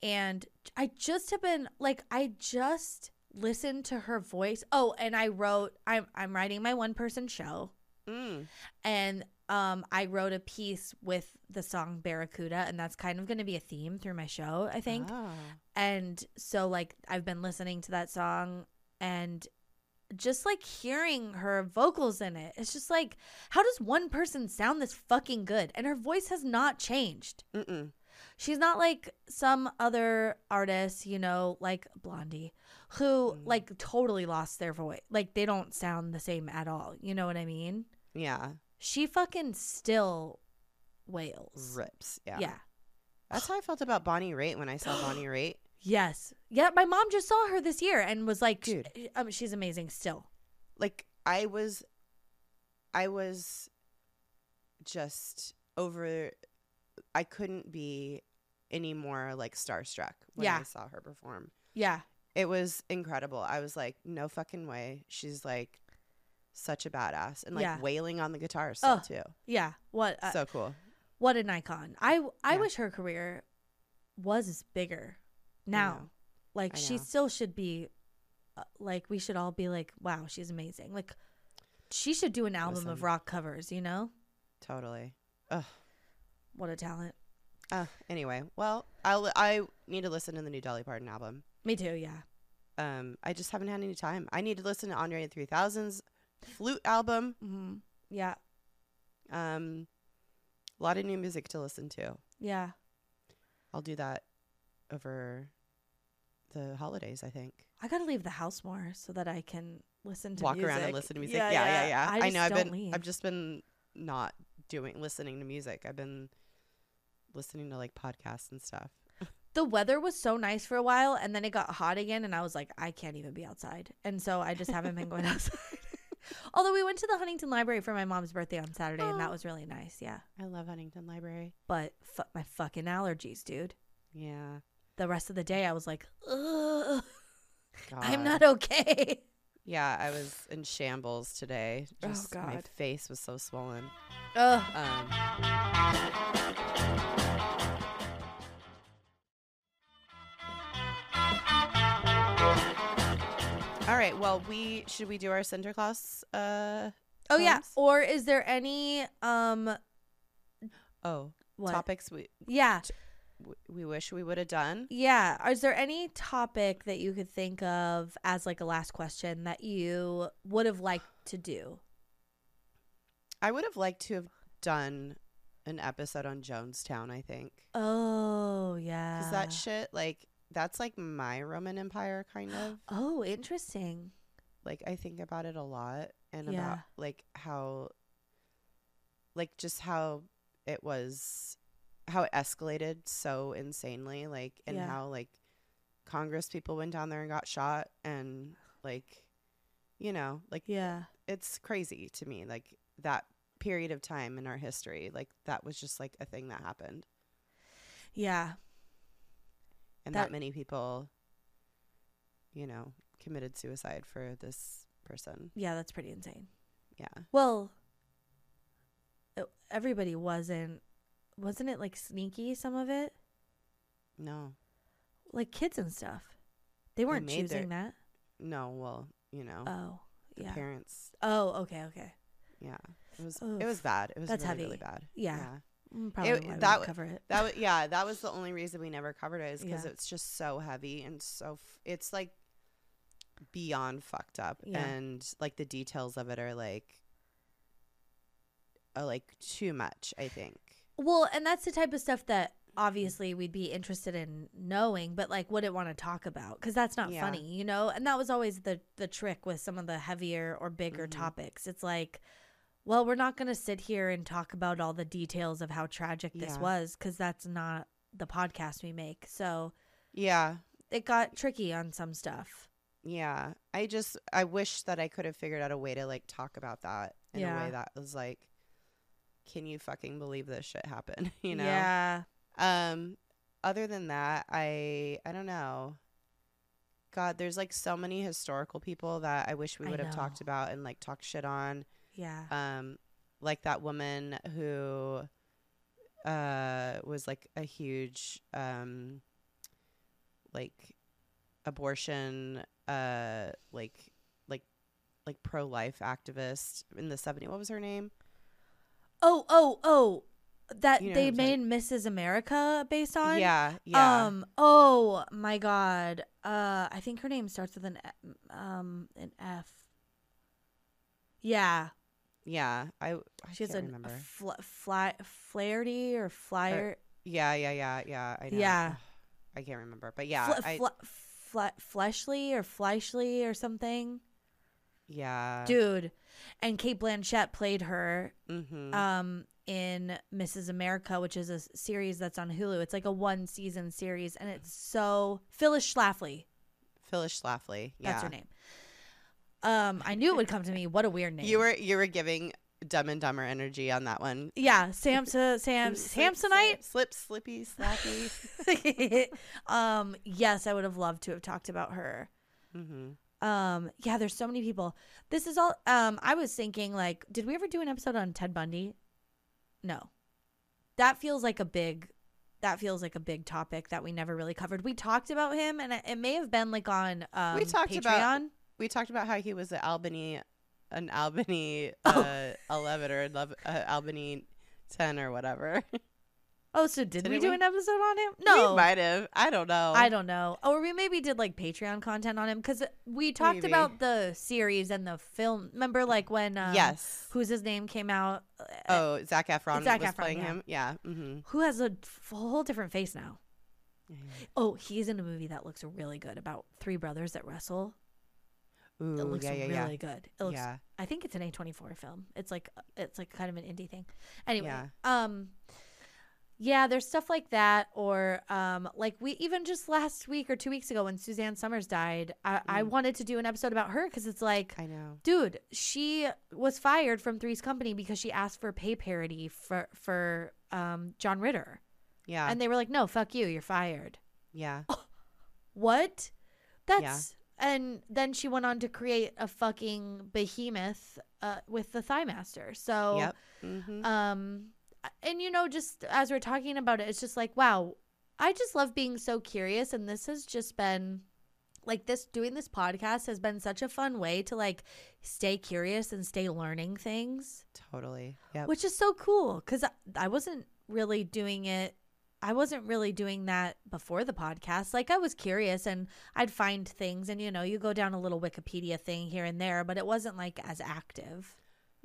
and I just have been like I just listened to her voice. Oh, and I wrote I'm I'm writing my one person show Mm. and um I wrote a piece with the song Barracuda and that's kind of going to be a theme through my show I think Ah. and so like I've been listening to that song and just like hearing her vocals in it it's just like how does one person sound this fucking good and her voice has not changed Mm-mm. she's not like some other artists you know like Blondie who Mm. like totally lost their voice like they don't sound the same at all you know what I mean Yeah. She fucking still wails. Rips. Yeah. Yeah. That's how I felt about Bonnie Raitt when I saw Bonnie Raitt. Yes. Yeah. My mom just saw her this year and was like, Dude. Um, she's amazing still. like I was I was just over I couldn't be any more like starstruck when Yeah. I saw her perform. Yeah. It was incredible. I was like, no fucking way. She's like such a badass and like Yeah. wailing on the guitar still Oh, too. Yeah. What? Uh, so cool. what an icon. I I Yeah. wish her career was bigger. Now, like she still should be. Uh, like we should all be like, wow, she's amazing. Like she should do an album of rock covers. You know, Totally. Ugh. what a talent. Uh, anyway, well, I'll I need to listen to the new Dolly Parton album. Me too. Yeah. Um, I just haven't had any time. I need to listen to Andre 3000's flute album. hmm Yeah. Um, a lot of new music to listen to. Yeah. I'll do that over the holidays. I think. I gotta leave the house more so that I can listen to Walk around and music. listen to music. Yeah, yeah, yeah. I, I, just know. I've been. leave. I've just been not doing listening to music. I've been listening to like podcasts and stuff. the weather was so nice for a while, and then it got hot again, and I was like, I can't even be outside, and so I just haven't been going outside. Although we went to the Huntington Library for my mom's birthday on Saturday, and that Oh. was really nice. Yeah, I love Huntington Library. but my fucking allergies, dude. Yeah. The rest of the day, I was like, Ugh, I'm not okay. Yeah, I was in shambles today. Oh, Just my face was so swollen. Ugh. Um, right. Well, we should we do our Sinterklaas? Uh, Oh yeah. Poems? Or is there any um oh, what? topics we Yeah. we wish we would have done. Yeah. Is there any topic that you could think of as like a last question that you would have liked to do? I would have liked to have done an episode on Jonestown. I think Oh, yeah. because that shit, like, that's like my Roman Empire, kind of. Oh, interesting. like I think about it a lot and Yeah. about like how like just how it was how it escalated so insanely like and Yeah. how like Congress people went down there and got shot and like you know like Yeah. it's crazy to me like that period of time in our history like that was just like a thing that happened Yeah. And That- that many people you know committed suicide for this person Yeah, that's pretty insane. yeah Well, everybody wasn't wasn't it like sneaky some of it? no Like kids and stuff. They weren't their- choosing that. No, well, you know, Oh. the Yeah. parents. Oh, okay, okay. Yeah, it was Oof. it was bad. It was That's really heavy. really bad. Yeah. Mm, Probably It- that didn't cover it. That was yeah. That was the only reason we never covered it is because Yeah. it's just so heavy and so f- it's like beyond fucked up Yeah. and like the details of it are like are like too much. I think. Well, and that's the type of stuff that obviously we'd be interested in knowing, but like wouldn't want to talk about because that's not Yeah. funny, you know. And that was always the the trick with some of the heavier or bigger Mhm. topics. It's like, well, we're not going to sit here and talk about all the details of how tragic this Yeah. was because that's not the podcast we make. So Yeah. it got tricky on some stuff. Yeah. I just I wish that I could have figured out a way to like talk about that in a way that was like can you fucking believe this shit happened? you know? Yeah. Um other than that, I I don't know. God, there's like so many historical people that I wish we would have talked about and like talked shit on. Yeah. Um like that woman who uh was like a huge um like abortion uh like like like pro life activist in the 70s. What was her name? Oh, oh, oh. That You know they made Mrs. America based on? Yeah, yeah. Um. Oh my God. Uh. I think her name starts with an um an F. Yeah. Yeah. I I She has a remember. fl- fly Flaherty or flyer. Yeah, yeah, yeah, yeah. I know. Yeah. I can't remember, but yeah, Fle- I, fle- fle- Fleshley or Fleischley or something. yeah. Dude. And Cate Blanchett played her Mm-hmm. um in Mrs. America, which is a series that's on Hulu. It's like a one season series and it's so Phyllis Schlafly. Phyllis Schlafly. Yeah. That's her name. Um, I knew it would come to me. What a weird name. You were you were giving Dumb and Dumber energy on that one. yeah, Samsa, Sam, Slip, Samsonite. slip, slippy, slappy. um, yes, I would have loved to have talked about her. mm-hmm. Um, yeah, there's so many people. This is all. Um, I was thinking, like, did we ever do an episode on Ted Bundy? No, that feels like a big. That feels like a big topic that we never really covered. We talked about him, and it it may have been like on um, We talked Patreon. about- We talked about how he was an Albany, an Albany Oh. uh, eleven or eleven, uh, Albany ten or whatever. oh, so did we do we? an episode on him? No, we might have. I don't know. I don't know. Or we maybe did like Patreon content on him because we talked Maybe. about the series and the film. Remember, like when um, yes. who's his name came out? uh, Oh, Zac Efron Zac was Efron, playing yeah. him. Yeah. Mm-hmm. who has a whole different face now. Oh, he's in a movie that looks really good about three brothers that wrestle. Ooh, it looks yeah, yeah, really yeah. good. It looks. yeah. I think it's an A twenty four film. It's like it's like kind of an indie thing. Anyway, Yeah. um, yeah, there's stuff like that, or um, like we even just last week or two weeks ago when Suzanne Somers died, I, I Mm. wanted to do an episode about her because it's like, I know. dude, she was fired from Three's Company because she asked for pay parity for for um John Ritter, Yeah. and they were like, no, fuck you, you're fired. yeah. What? That's and then she went on to create a fucking behemoth uh, with the Thigh Master. So Yep. Mm-hmm. um and you know just as we're talking about it it's just like wow i just love being so curious and this has just been like this doing this podcast has been such a fun way to like stay curious and stay learning things totally. Yeah. which is so cool because I, I wasn't really doing it i wasn't really doing that before the podcast like i was curious and i'd find things and you know you go down a little wikipedia thing here and there but it wasn't like as active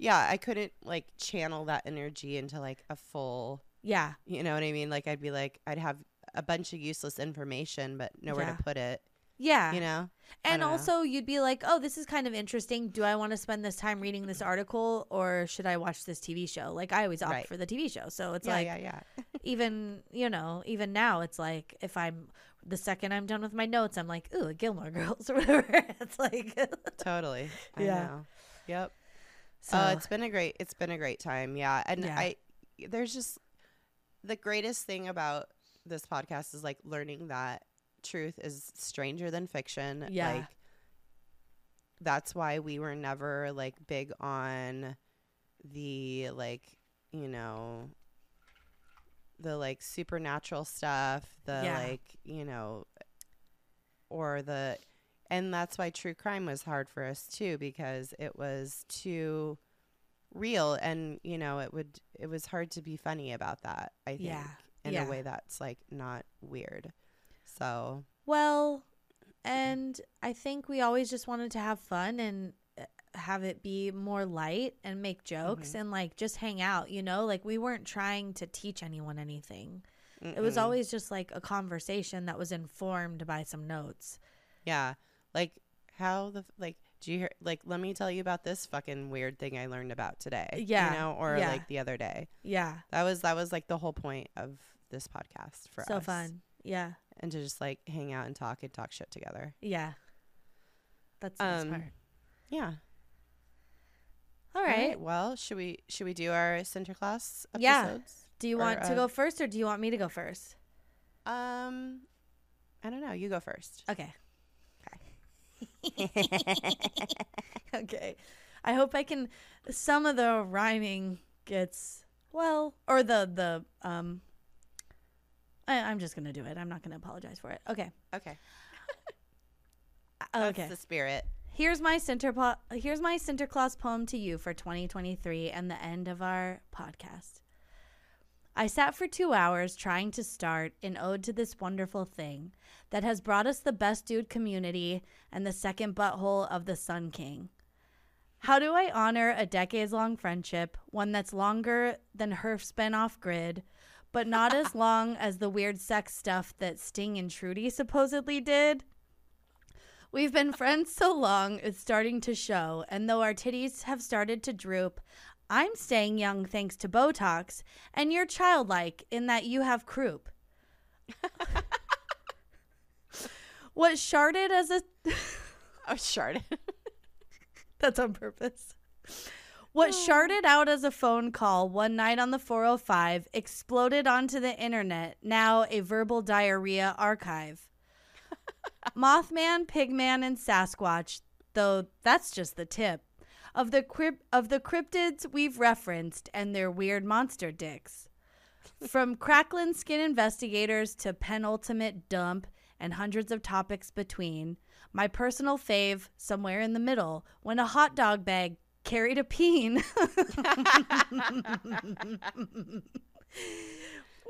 yeah, I couldn't like channel that energy into like a full, yeah you know what I mean? Like I'd be like I'd have a bunch of useless information but nowhere Yeah. to put it, yeah you know? And don't know. also, you'd be like, oh, this is kind of interesting. Do I want to spend this time reading this article or should I watch this TV show? Like, I always opt Right. for the TV show. So it's yeah, like, yeah, yeah. even, you know, even now, it's like, if I'm the second I'm done with my notes, I'm like, ooh, Gilmore Girls or whatever. it's like, totally. I Yeah. know. Yep. so, uh, it's been a great it's been a great time. Yeah. And Yeah. I there's just the greatest thing about this podcast is like learning that truth is stranger than fiction. Yeah. Like that's why we were never like big on the like, you know, the like supernatural stuff, the Yeah. like, you know, or the and that's why true crime was hard for us too because it was too real and you know it would it was hard to be funny about that i think Yeah, in yeah. a way that's like not weird so Well, and I think we always just wanted to have fun and have it be more light and make jokes Mhm. and like just hang out, you know? Like we weren't trying to teach anyone anything. It was always just like a conversation that was informed by some notes. yeah like how the like do you hear like let me tell you about this fucking weird thing i learned about today Yeah, you know or yeah. like the other day Yeah. that was that was like the whole point of this podcast for so us So fun. Yeah. and to just like hang out and talk and talk shit together Yeah. That's the best Um, part. yeah All right. Well, should we should we do our Sinterklaas Yeah. Do you or, want to uh, go first or do you want me to go first? Um, I don't know. You go first. Okay. okay. Okay. I hope I can some of the rhyming gets well or the the um I, I'm just gonna do it. I'm not gonna apologize for it. Okay. Okay. That's Okay. the spirit. Here's my center po- here's my Sinterklaas poem to you for 2023 and the end of our podcast. I sat for 2 hours trying to start an ode to this wonderful thing that has brought us the best dude community and the second butthole of the Sun King. How do I honor a decades long friendship, one that's longer than Herf spin off grid, but not as long as the weird sex stuff that Sting and Trudy supposedly did? We've been friends so long, it's starting to show. And though our titties have started to droop, I'm staying young thanks to Botox, and you're childlike in that you have croup. what sharded as a. Oh, shard. That's on purpose. What oh. sharded out as a phone call one night on the 405 exploded onto the internet, now a verbal diarrhea archive. Mothman, Pigman, and Sasquatch, though that's just the tip, of the cryp- of the cryptids we've referenced and their weird monster dicks. From cracklin skin investigators to penultimate dump and hundreds of topics between, my personal fave, somewhere in the middle, when a hot dog bag carried a peen.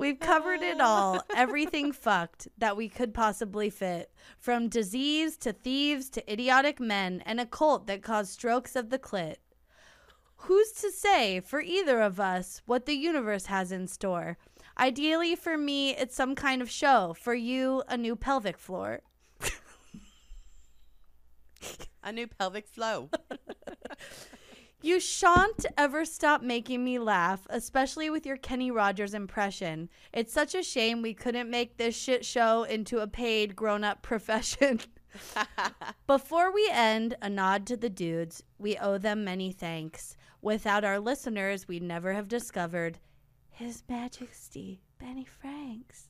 We've covered it all, everything fucked that we could possibly fit, from disease to thieves to idiotic men and a cult that caused strokes of the clit. Who's to say for either of us what the universe has in store? Ideally, for me, it's some kind of show. For you, a new pelvic floor. A new pelvic flow. You shan't ever stop making me laugh, especially with your Kenny Rogers impression. It's such a shame we couldn't make this shit show into a paid grown up profession. Before we end, a nod to the dudes. We owe them many thanks. Without our listeners, we'd never have discovered His Majesty Benny Franks.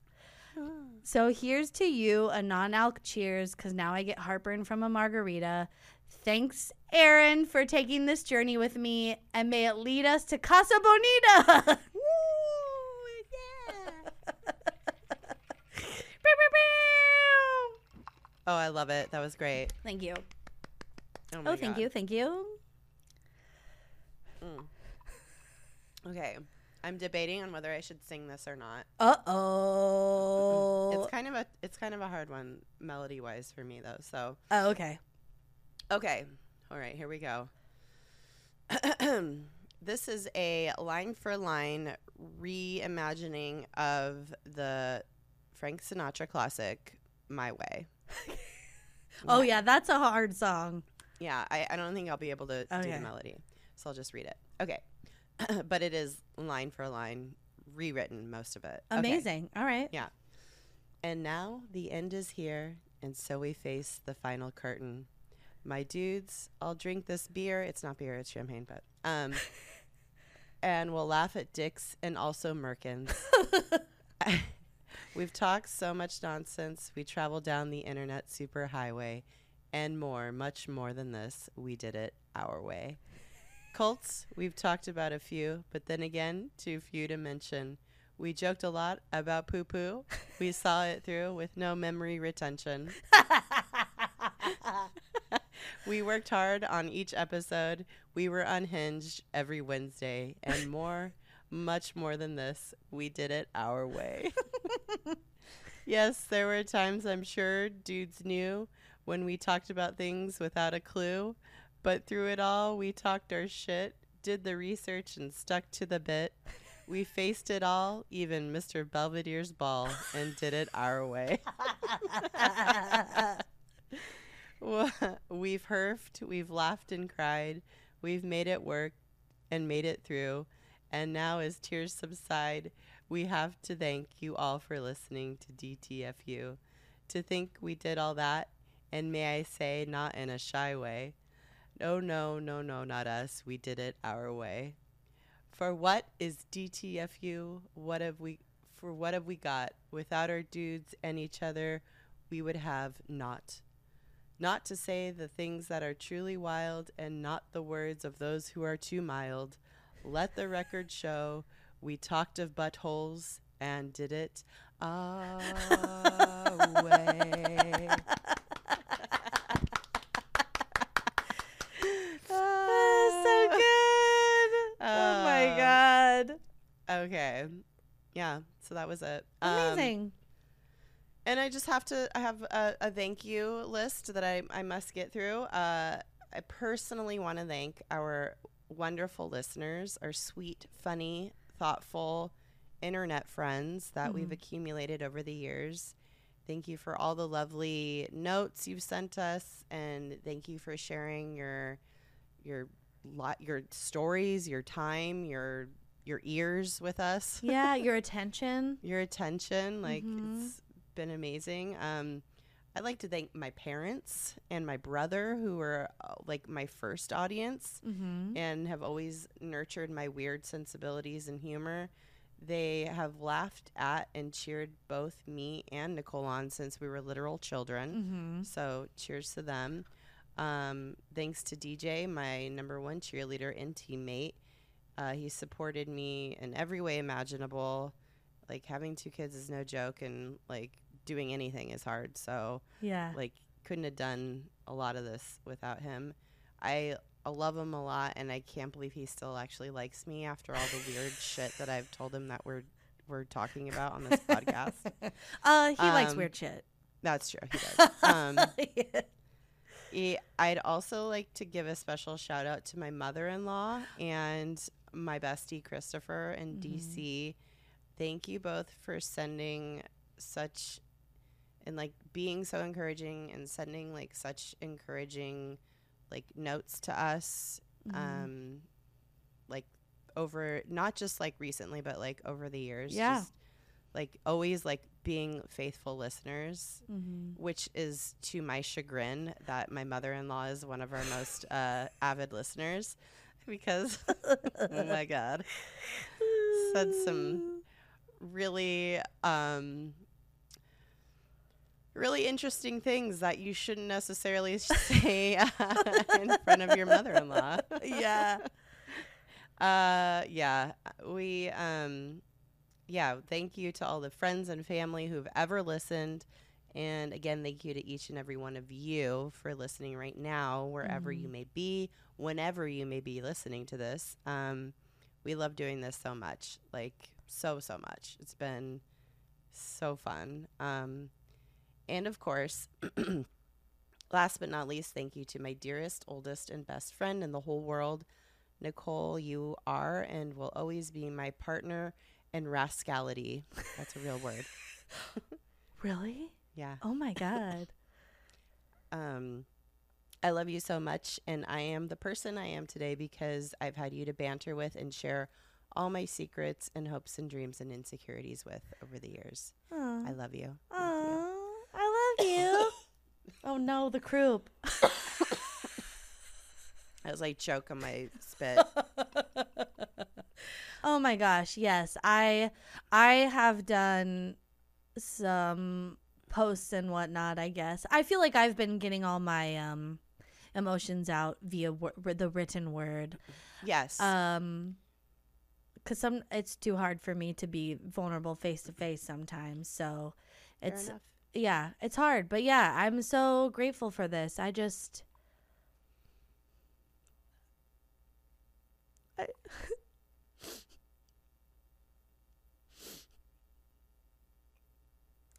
Hmm. So here's to you a non alc cheers because now I get heartburn from a margarita. Thanks, Erin, for taking this journey with me, and may it lead us to Casa Bonita. Woo! Yeah. Oh, I love it. That was great. Thank you. Oh, Oh, thank you. Thank you. Okay. I'm debating on whether I should sing this or not. Uh oh. It's kind of a it's kind of a hard one melody wise for me though. So Oh, okay. Okay. All right, here we go. this is a line for line reimagining of the Frank Sinatra classic My Way. Oh, yeah. That's a hard song. Yeah, I, I don't think I'll be able to oh, do the melody. So I'll just read it. Okay. but it is line for line rewritten most of it. Okay. Amazing. All right. Yeah. And now the end is here, and so we face the final curtain. My dudes, I'll drink this beer. It's not beer, it's champagne, but um and we'll laugh at dicks and also merkins. We've talked so much nonsense. We traveled down the internet superhighway and more, much more than this. We did it our way. Cults, we've talked about a few, but then again, too few to mention. We joked a lot about poo poo. We saw it through with no memory retention. We worked hard on each episode. We were unhinged every Wednesday, and more, much more than this, we did it our way. yes, there were times I'm sure dudes knew when we talked about things without a clue, but through it all, we talked our shit, did the research, and stuck to the bit. We faced it all, even Mr. Belvedere's ball, and did it our way. We've herfed, we've laughed and cried, we've made it work and made it through. And now, as tears subside, we have to thank you all for listening to DTFU. To think we did all that, and may I say, not in a shy way. No, no, no, no, not us. We did it our way. For what is DTFU? What have we? For what have we got? Without our dudes and each other, we would have not not to say the things that are truly wild and not the words of those who are too mild. Let the record show we talked of buttholes and did it our way. so good. oh my god. Okay. Yeah, so that was it. Um, Amazing. And I just have to, I have a, a thank you list that I, I must get through. Uh, I personally want to thank our wonderful listeners, our sweet, funny, thoughtful internet friends that we've Mhm. accumulated over the years. Thank you for all the lovely notes you've sent us, and thank you for sharing your your lot your stories, your time, your your ears with us yeah, your attention. your attention. Like Mhm. it's been amazing. Um, I'd like to thank my parents and my brother, who were uh, like my first audience Mm-hmm. and have always nurtured my weird sensibilities and humor. They have laughed at and cheered both me and Nicole on since we were literal children. Mm-hmm. So cheers to them. Um, thanks to DJ, my number one cheerleader and teammate. Uh, he supported me in every way imaginable. Like having two kids is no joke, and like doing anything is hard. So Yeah. like couldn't have done a lot of this without him. I I love him a lot, and I can't believe he still actually likes me after all the weird shit that I've told him that we're we're talking about on this podcast. Uh, he likes Um, weird shit. That's true. He does. Um, Yeah. I'd also like to give a special shout out to my mother in law and my bestie Christopher in Mhm. DC. Thank you both for sending such and like being so encouraging and sending like such encouraging like notes to us Mhm. um like over not just like recently but like over the years Yeah. just, like always like being faithful listeners Mhm. which is to my chagrin that my mother-in-law is one of our most uh, avid listeners because oh my god said some really um really interesting things that you shouldn't necessarily say in front of your mother-in-law yeah. uh yeah we um yeah thank you to all the friends and family who've ever listened and again thank you to each and every one of you for listening right now wherever you Mhm. may be whenever you may be listening to this um we love doing this so much like so so much it's been so fun um and of course last but not least thank you to my dearest oldest and best friend in the whole world Nicole, you are and will always be my partner in rascality. That's a real word. Really? Yeah. Oh my god. Um, I love you so much, and I am the person I am today because I've had you to banter with and share all my secrets and hopes and dreams and insecurities with over the years. Aw. I love you. Thank you. I love you. oh no, the croup. I was like choke on my spit. oh my gosh, yes. I I have done some posts and whatnot, I guess. I feel like I've been getting all my um emotions out via wor- the written word. yes. Um because some it's too hard for me to be vulnerable face to face sometimes. So it's yeah, it's hard. But yeah, I'm so grateful for this. I just I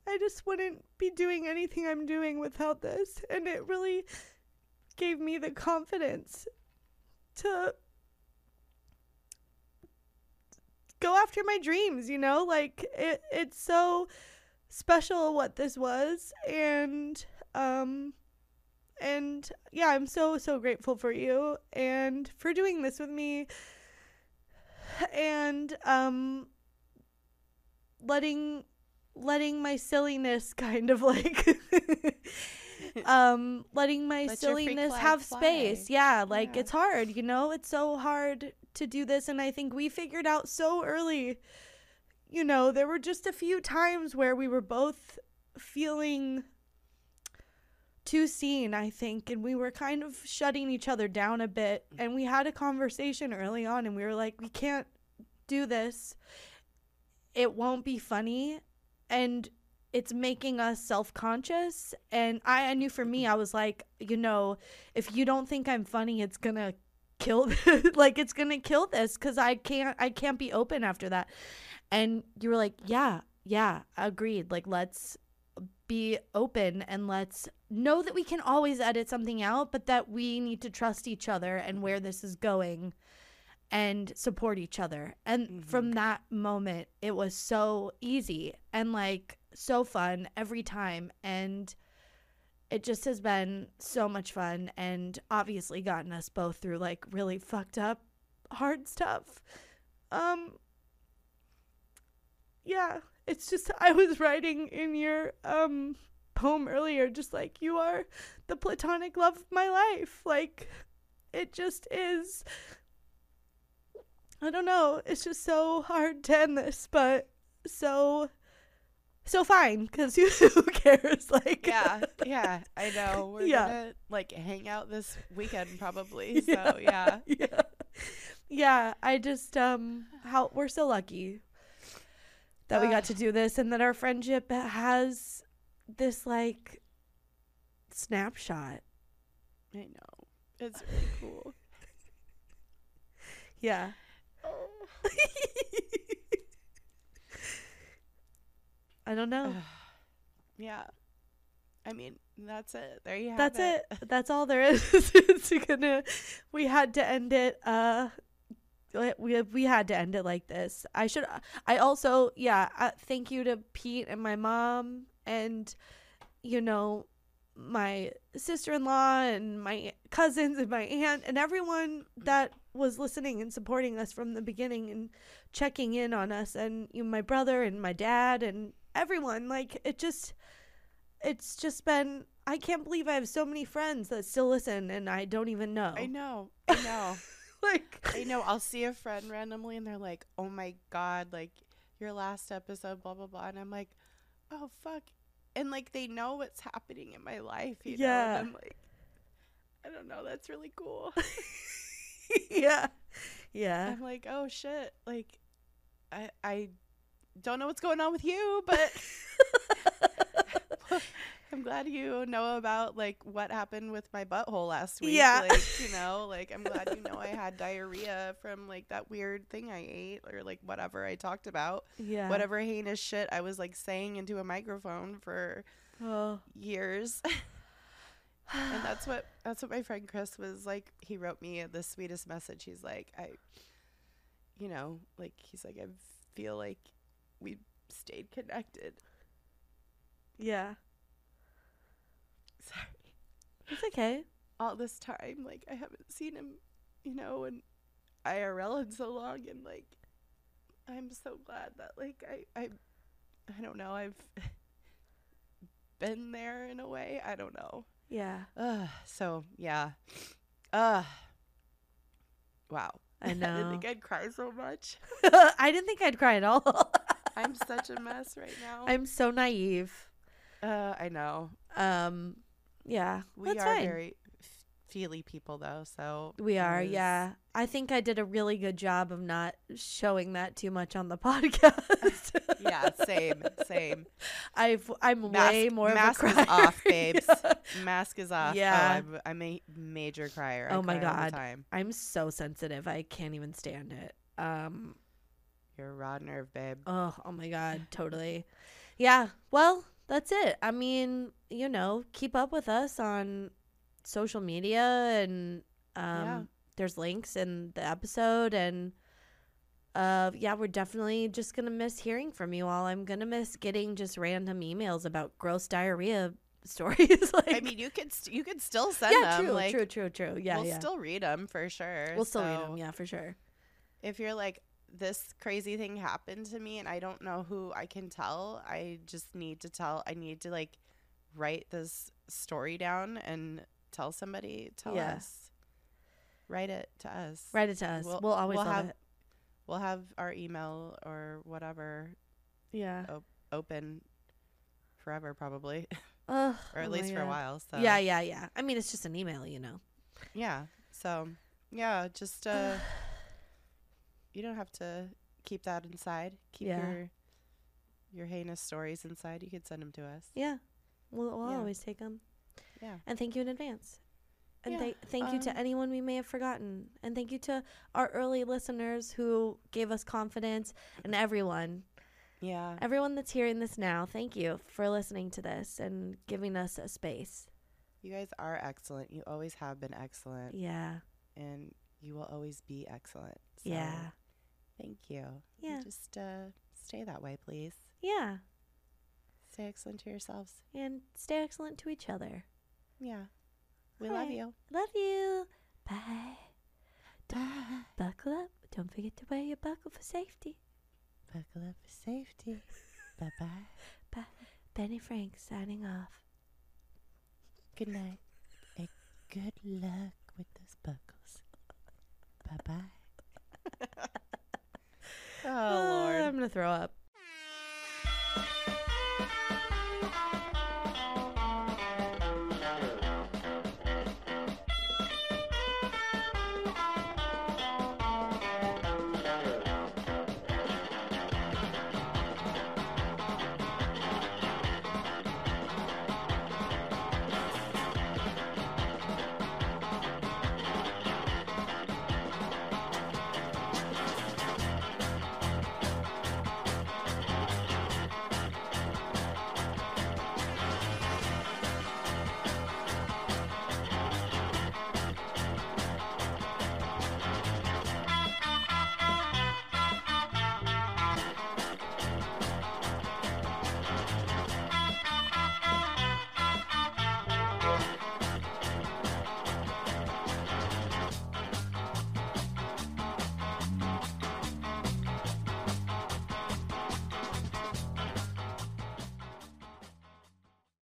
I just wouldn't be doing anything I'm doing without this. And it really gave me the confidence to go after my dreams, you know? Like it it's so special what this was and um and yeah, I'm so so grateful for you and for doing this with me and um letting letting my silliness kind of like um letting my Let silliness have fly. space yeah like Yeah. it's hard you know it's so hard to do this and i think we figured out so early you know there were just a few times where we were both feeling too seen i think and we were kind of shutting each other down a bit and we had a conversation early on and we were like we can't do this. It won't be funny and it's making us self-conscious. And I, I knew for me i was like you know if you don't think i'm funny it's gonna kill like it's gonna kill this because i can't i can't be open after that and you were like yeah yeah agreed like let's be open and let's know that we can always edit something out but that we need to trust each other and where this is going and support each other. And mm-hmm. from that moment, it was so easy and like so fun every time. And it just has been so much fun and obviously gotten us both through like really fucked up hard stuff. Um yeah, it's just I was writing in your um poem earlier just like you are the platonic love of my life. Like it just is I don't know. It's just so hard to end this, but so so fine because who cares? Like yeah, yeah, I know. We're Yeah. gonna like hang out this weekend probably. So yeah. yeah, yeah. I just um, how we're so lucky that we got to do this, and that our friendship has this like snapshot. I know. It's really cool. Yeah. I don't know. yeah. I mean, that's it. There you have That's it. it. That's all there is. it's gonna. We had to end it. Uh, we we had to end it like this. I should. I also yeah. Uh, thank you to Pete and my mom and you know my sister-in-law and my cousins and my aunt and everyone that was listening and supporting us from the beginning and checking in on us and you know, my brother and my dad and everyone like it just it's just been I can't believe I have so many friends that still listen and I don't even know. I know. I know. like I know. I'll see a friend randomly and they're like, "Oh my god, like your last episode, blah blah blah," and I'm like, "Oh fuck," and like they know what's happening in my life. You know? Yeah. And I'm like, I don't know. That's really cool. yeah. Yeah. I'm like, oh shit, like I I don't know what's going on with you, but I'm glad you know about like what happened with my butthole last week. Yeah. Like, you know, like I'm glad you know I had diarrhea from like that weird thing I ate or like whatever I talked about. Yeah. Whatever heinous shit I was like saying into a microphone for Oh. years. and that's what that's what my friend Chris was like. He wrote me the sweetest message. He's like, I, you know, like he's like, I feel like we stayed connected. Yeah. Sorry, It's okay. all this time, like I haven't seen him, you know, and IRL in so long, and like, I'm so glad that like I I, I don't know, I've been there in a way. I don't know. Yeah. Ugh, so yeah. Uh wow. I I didn't think I'd cry so much. I didn't think I'd cry at all. I'm such a mess right now. I'm so naive. uh I know. Um yeah. We are fine. very feely people though, so We are, was- yeah. I think I did a really good job of not showing that too much on the podcast. yeah, same, same. I've I'm Mask- way more mask of a is off, babes. Yeah. Mask is off. Yeah. oh, I'm, I'm a major crier. I Oh my cry all the God. I'm so sensitive. I can't even stand it. Um You're a raw nerve, babe. oh, oh my god, totally. Yeah. Well, that's it. I mean, you know, keep up with us on social media and um Yeah. there's links in the episode and uh yeah, we're definitely just going to miss hearing from you all. I'm going to miss getting just random emails about gross diarrhea stories like I mean, you could st- you could still send Yeah, them. true, like, true, true, true. Yeah, we'll yeah. still read them for sure. we'll still read them, yeah, for sure. If you're like this crazy thing happened to me and I don't know who I can tell, I just need to tell. I need to like write this story down and tell somebody. Tell Yeah. us. Write it to us. Write it to us. We'll, We'll- always we'll have- it. We'll have our email or whatever Yeah. open forever, probably, Ugh, or at oh least for a while. So Yeah, yeah, yeah. I mean, it's just an email, you know. Yeah. So, yeah, just uh you don't have to keep that inside. Keep Yeah. your your heinous stories inside. You could send them to us. Yeah. We'll, we'll Yeah. always take them. Yeah. And thank you in advance. And Yeah, thank thank you to um, anyone we may have forgotten. And thank you to our early listeners who gave us confidence and everyone. Yeah. Everyone that's hearing this now, thank you for listening to this and giving us a space. You guys are excellent. You always have been excellent Yeah. and you will always be excellent. So Yeah. Thank you. Yeah. And Just uh stay that way, please. Yeah. Stay excellent to yourselves. And stay excellent to each other. Yeah. We All love right. you. Love you. Bye. Bye. Buckle up. Don't forget to wear your buckle for safety. Buckle up for safety. bye bye. Bye. Benny Frank signing off. Good night. And good luck with those buckles. bye bye. oh, Lord. I'm going to throw up.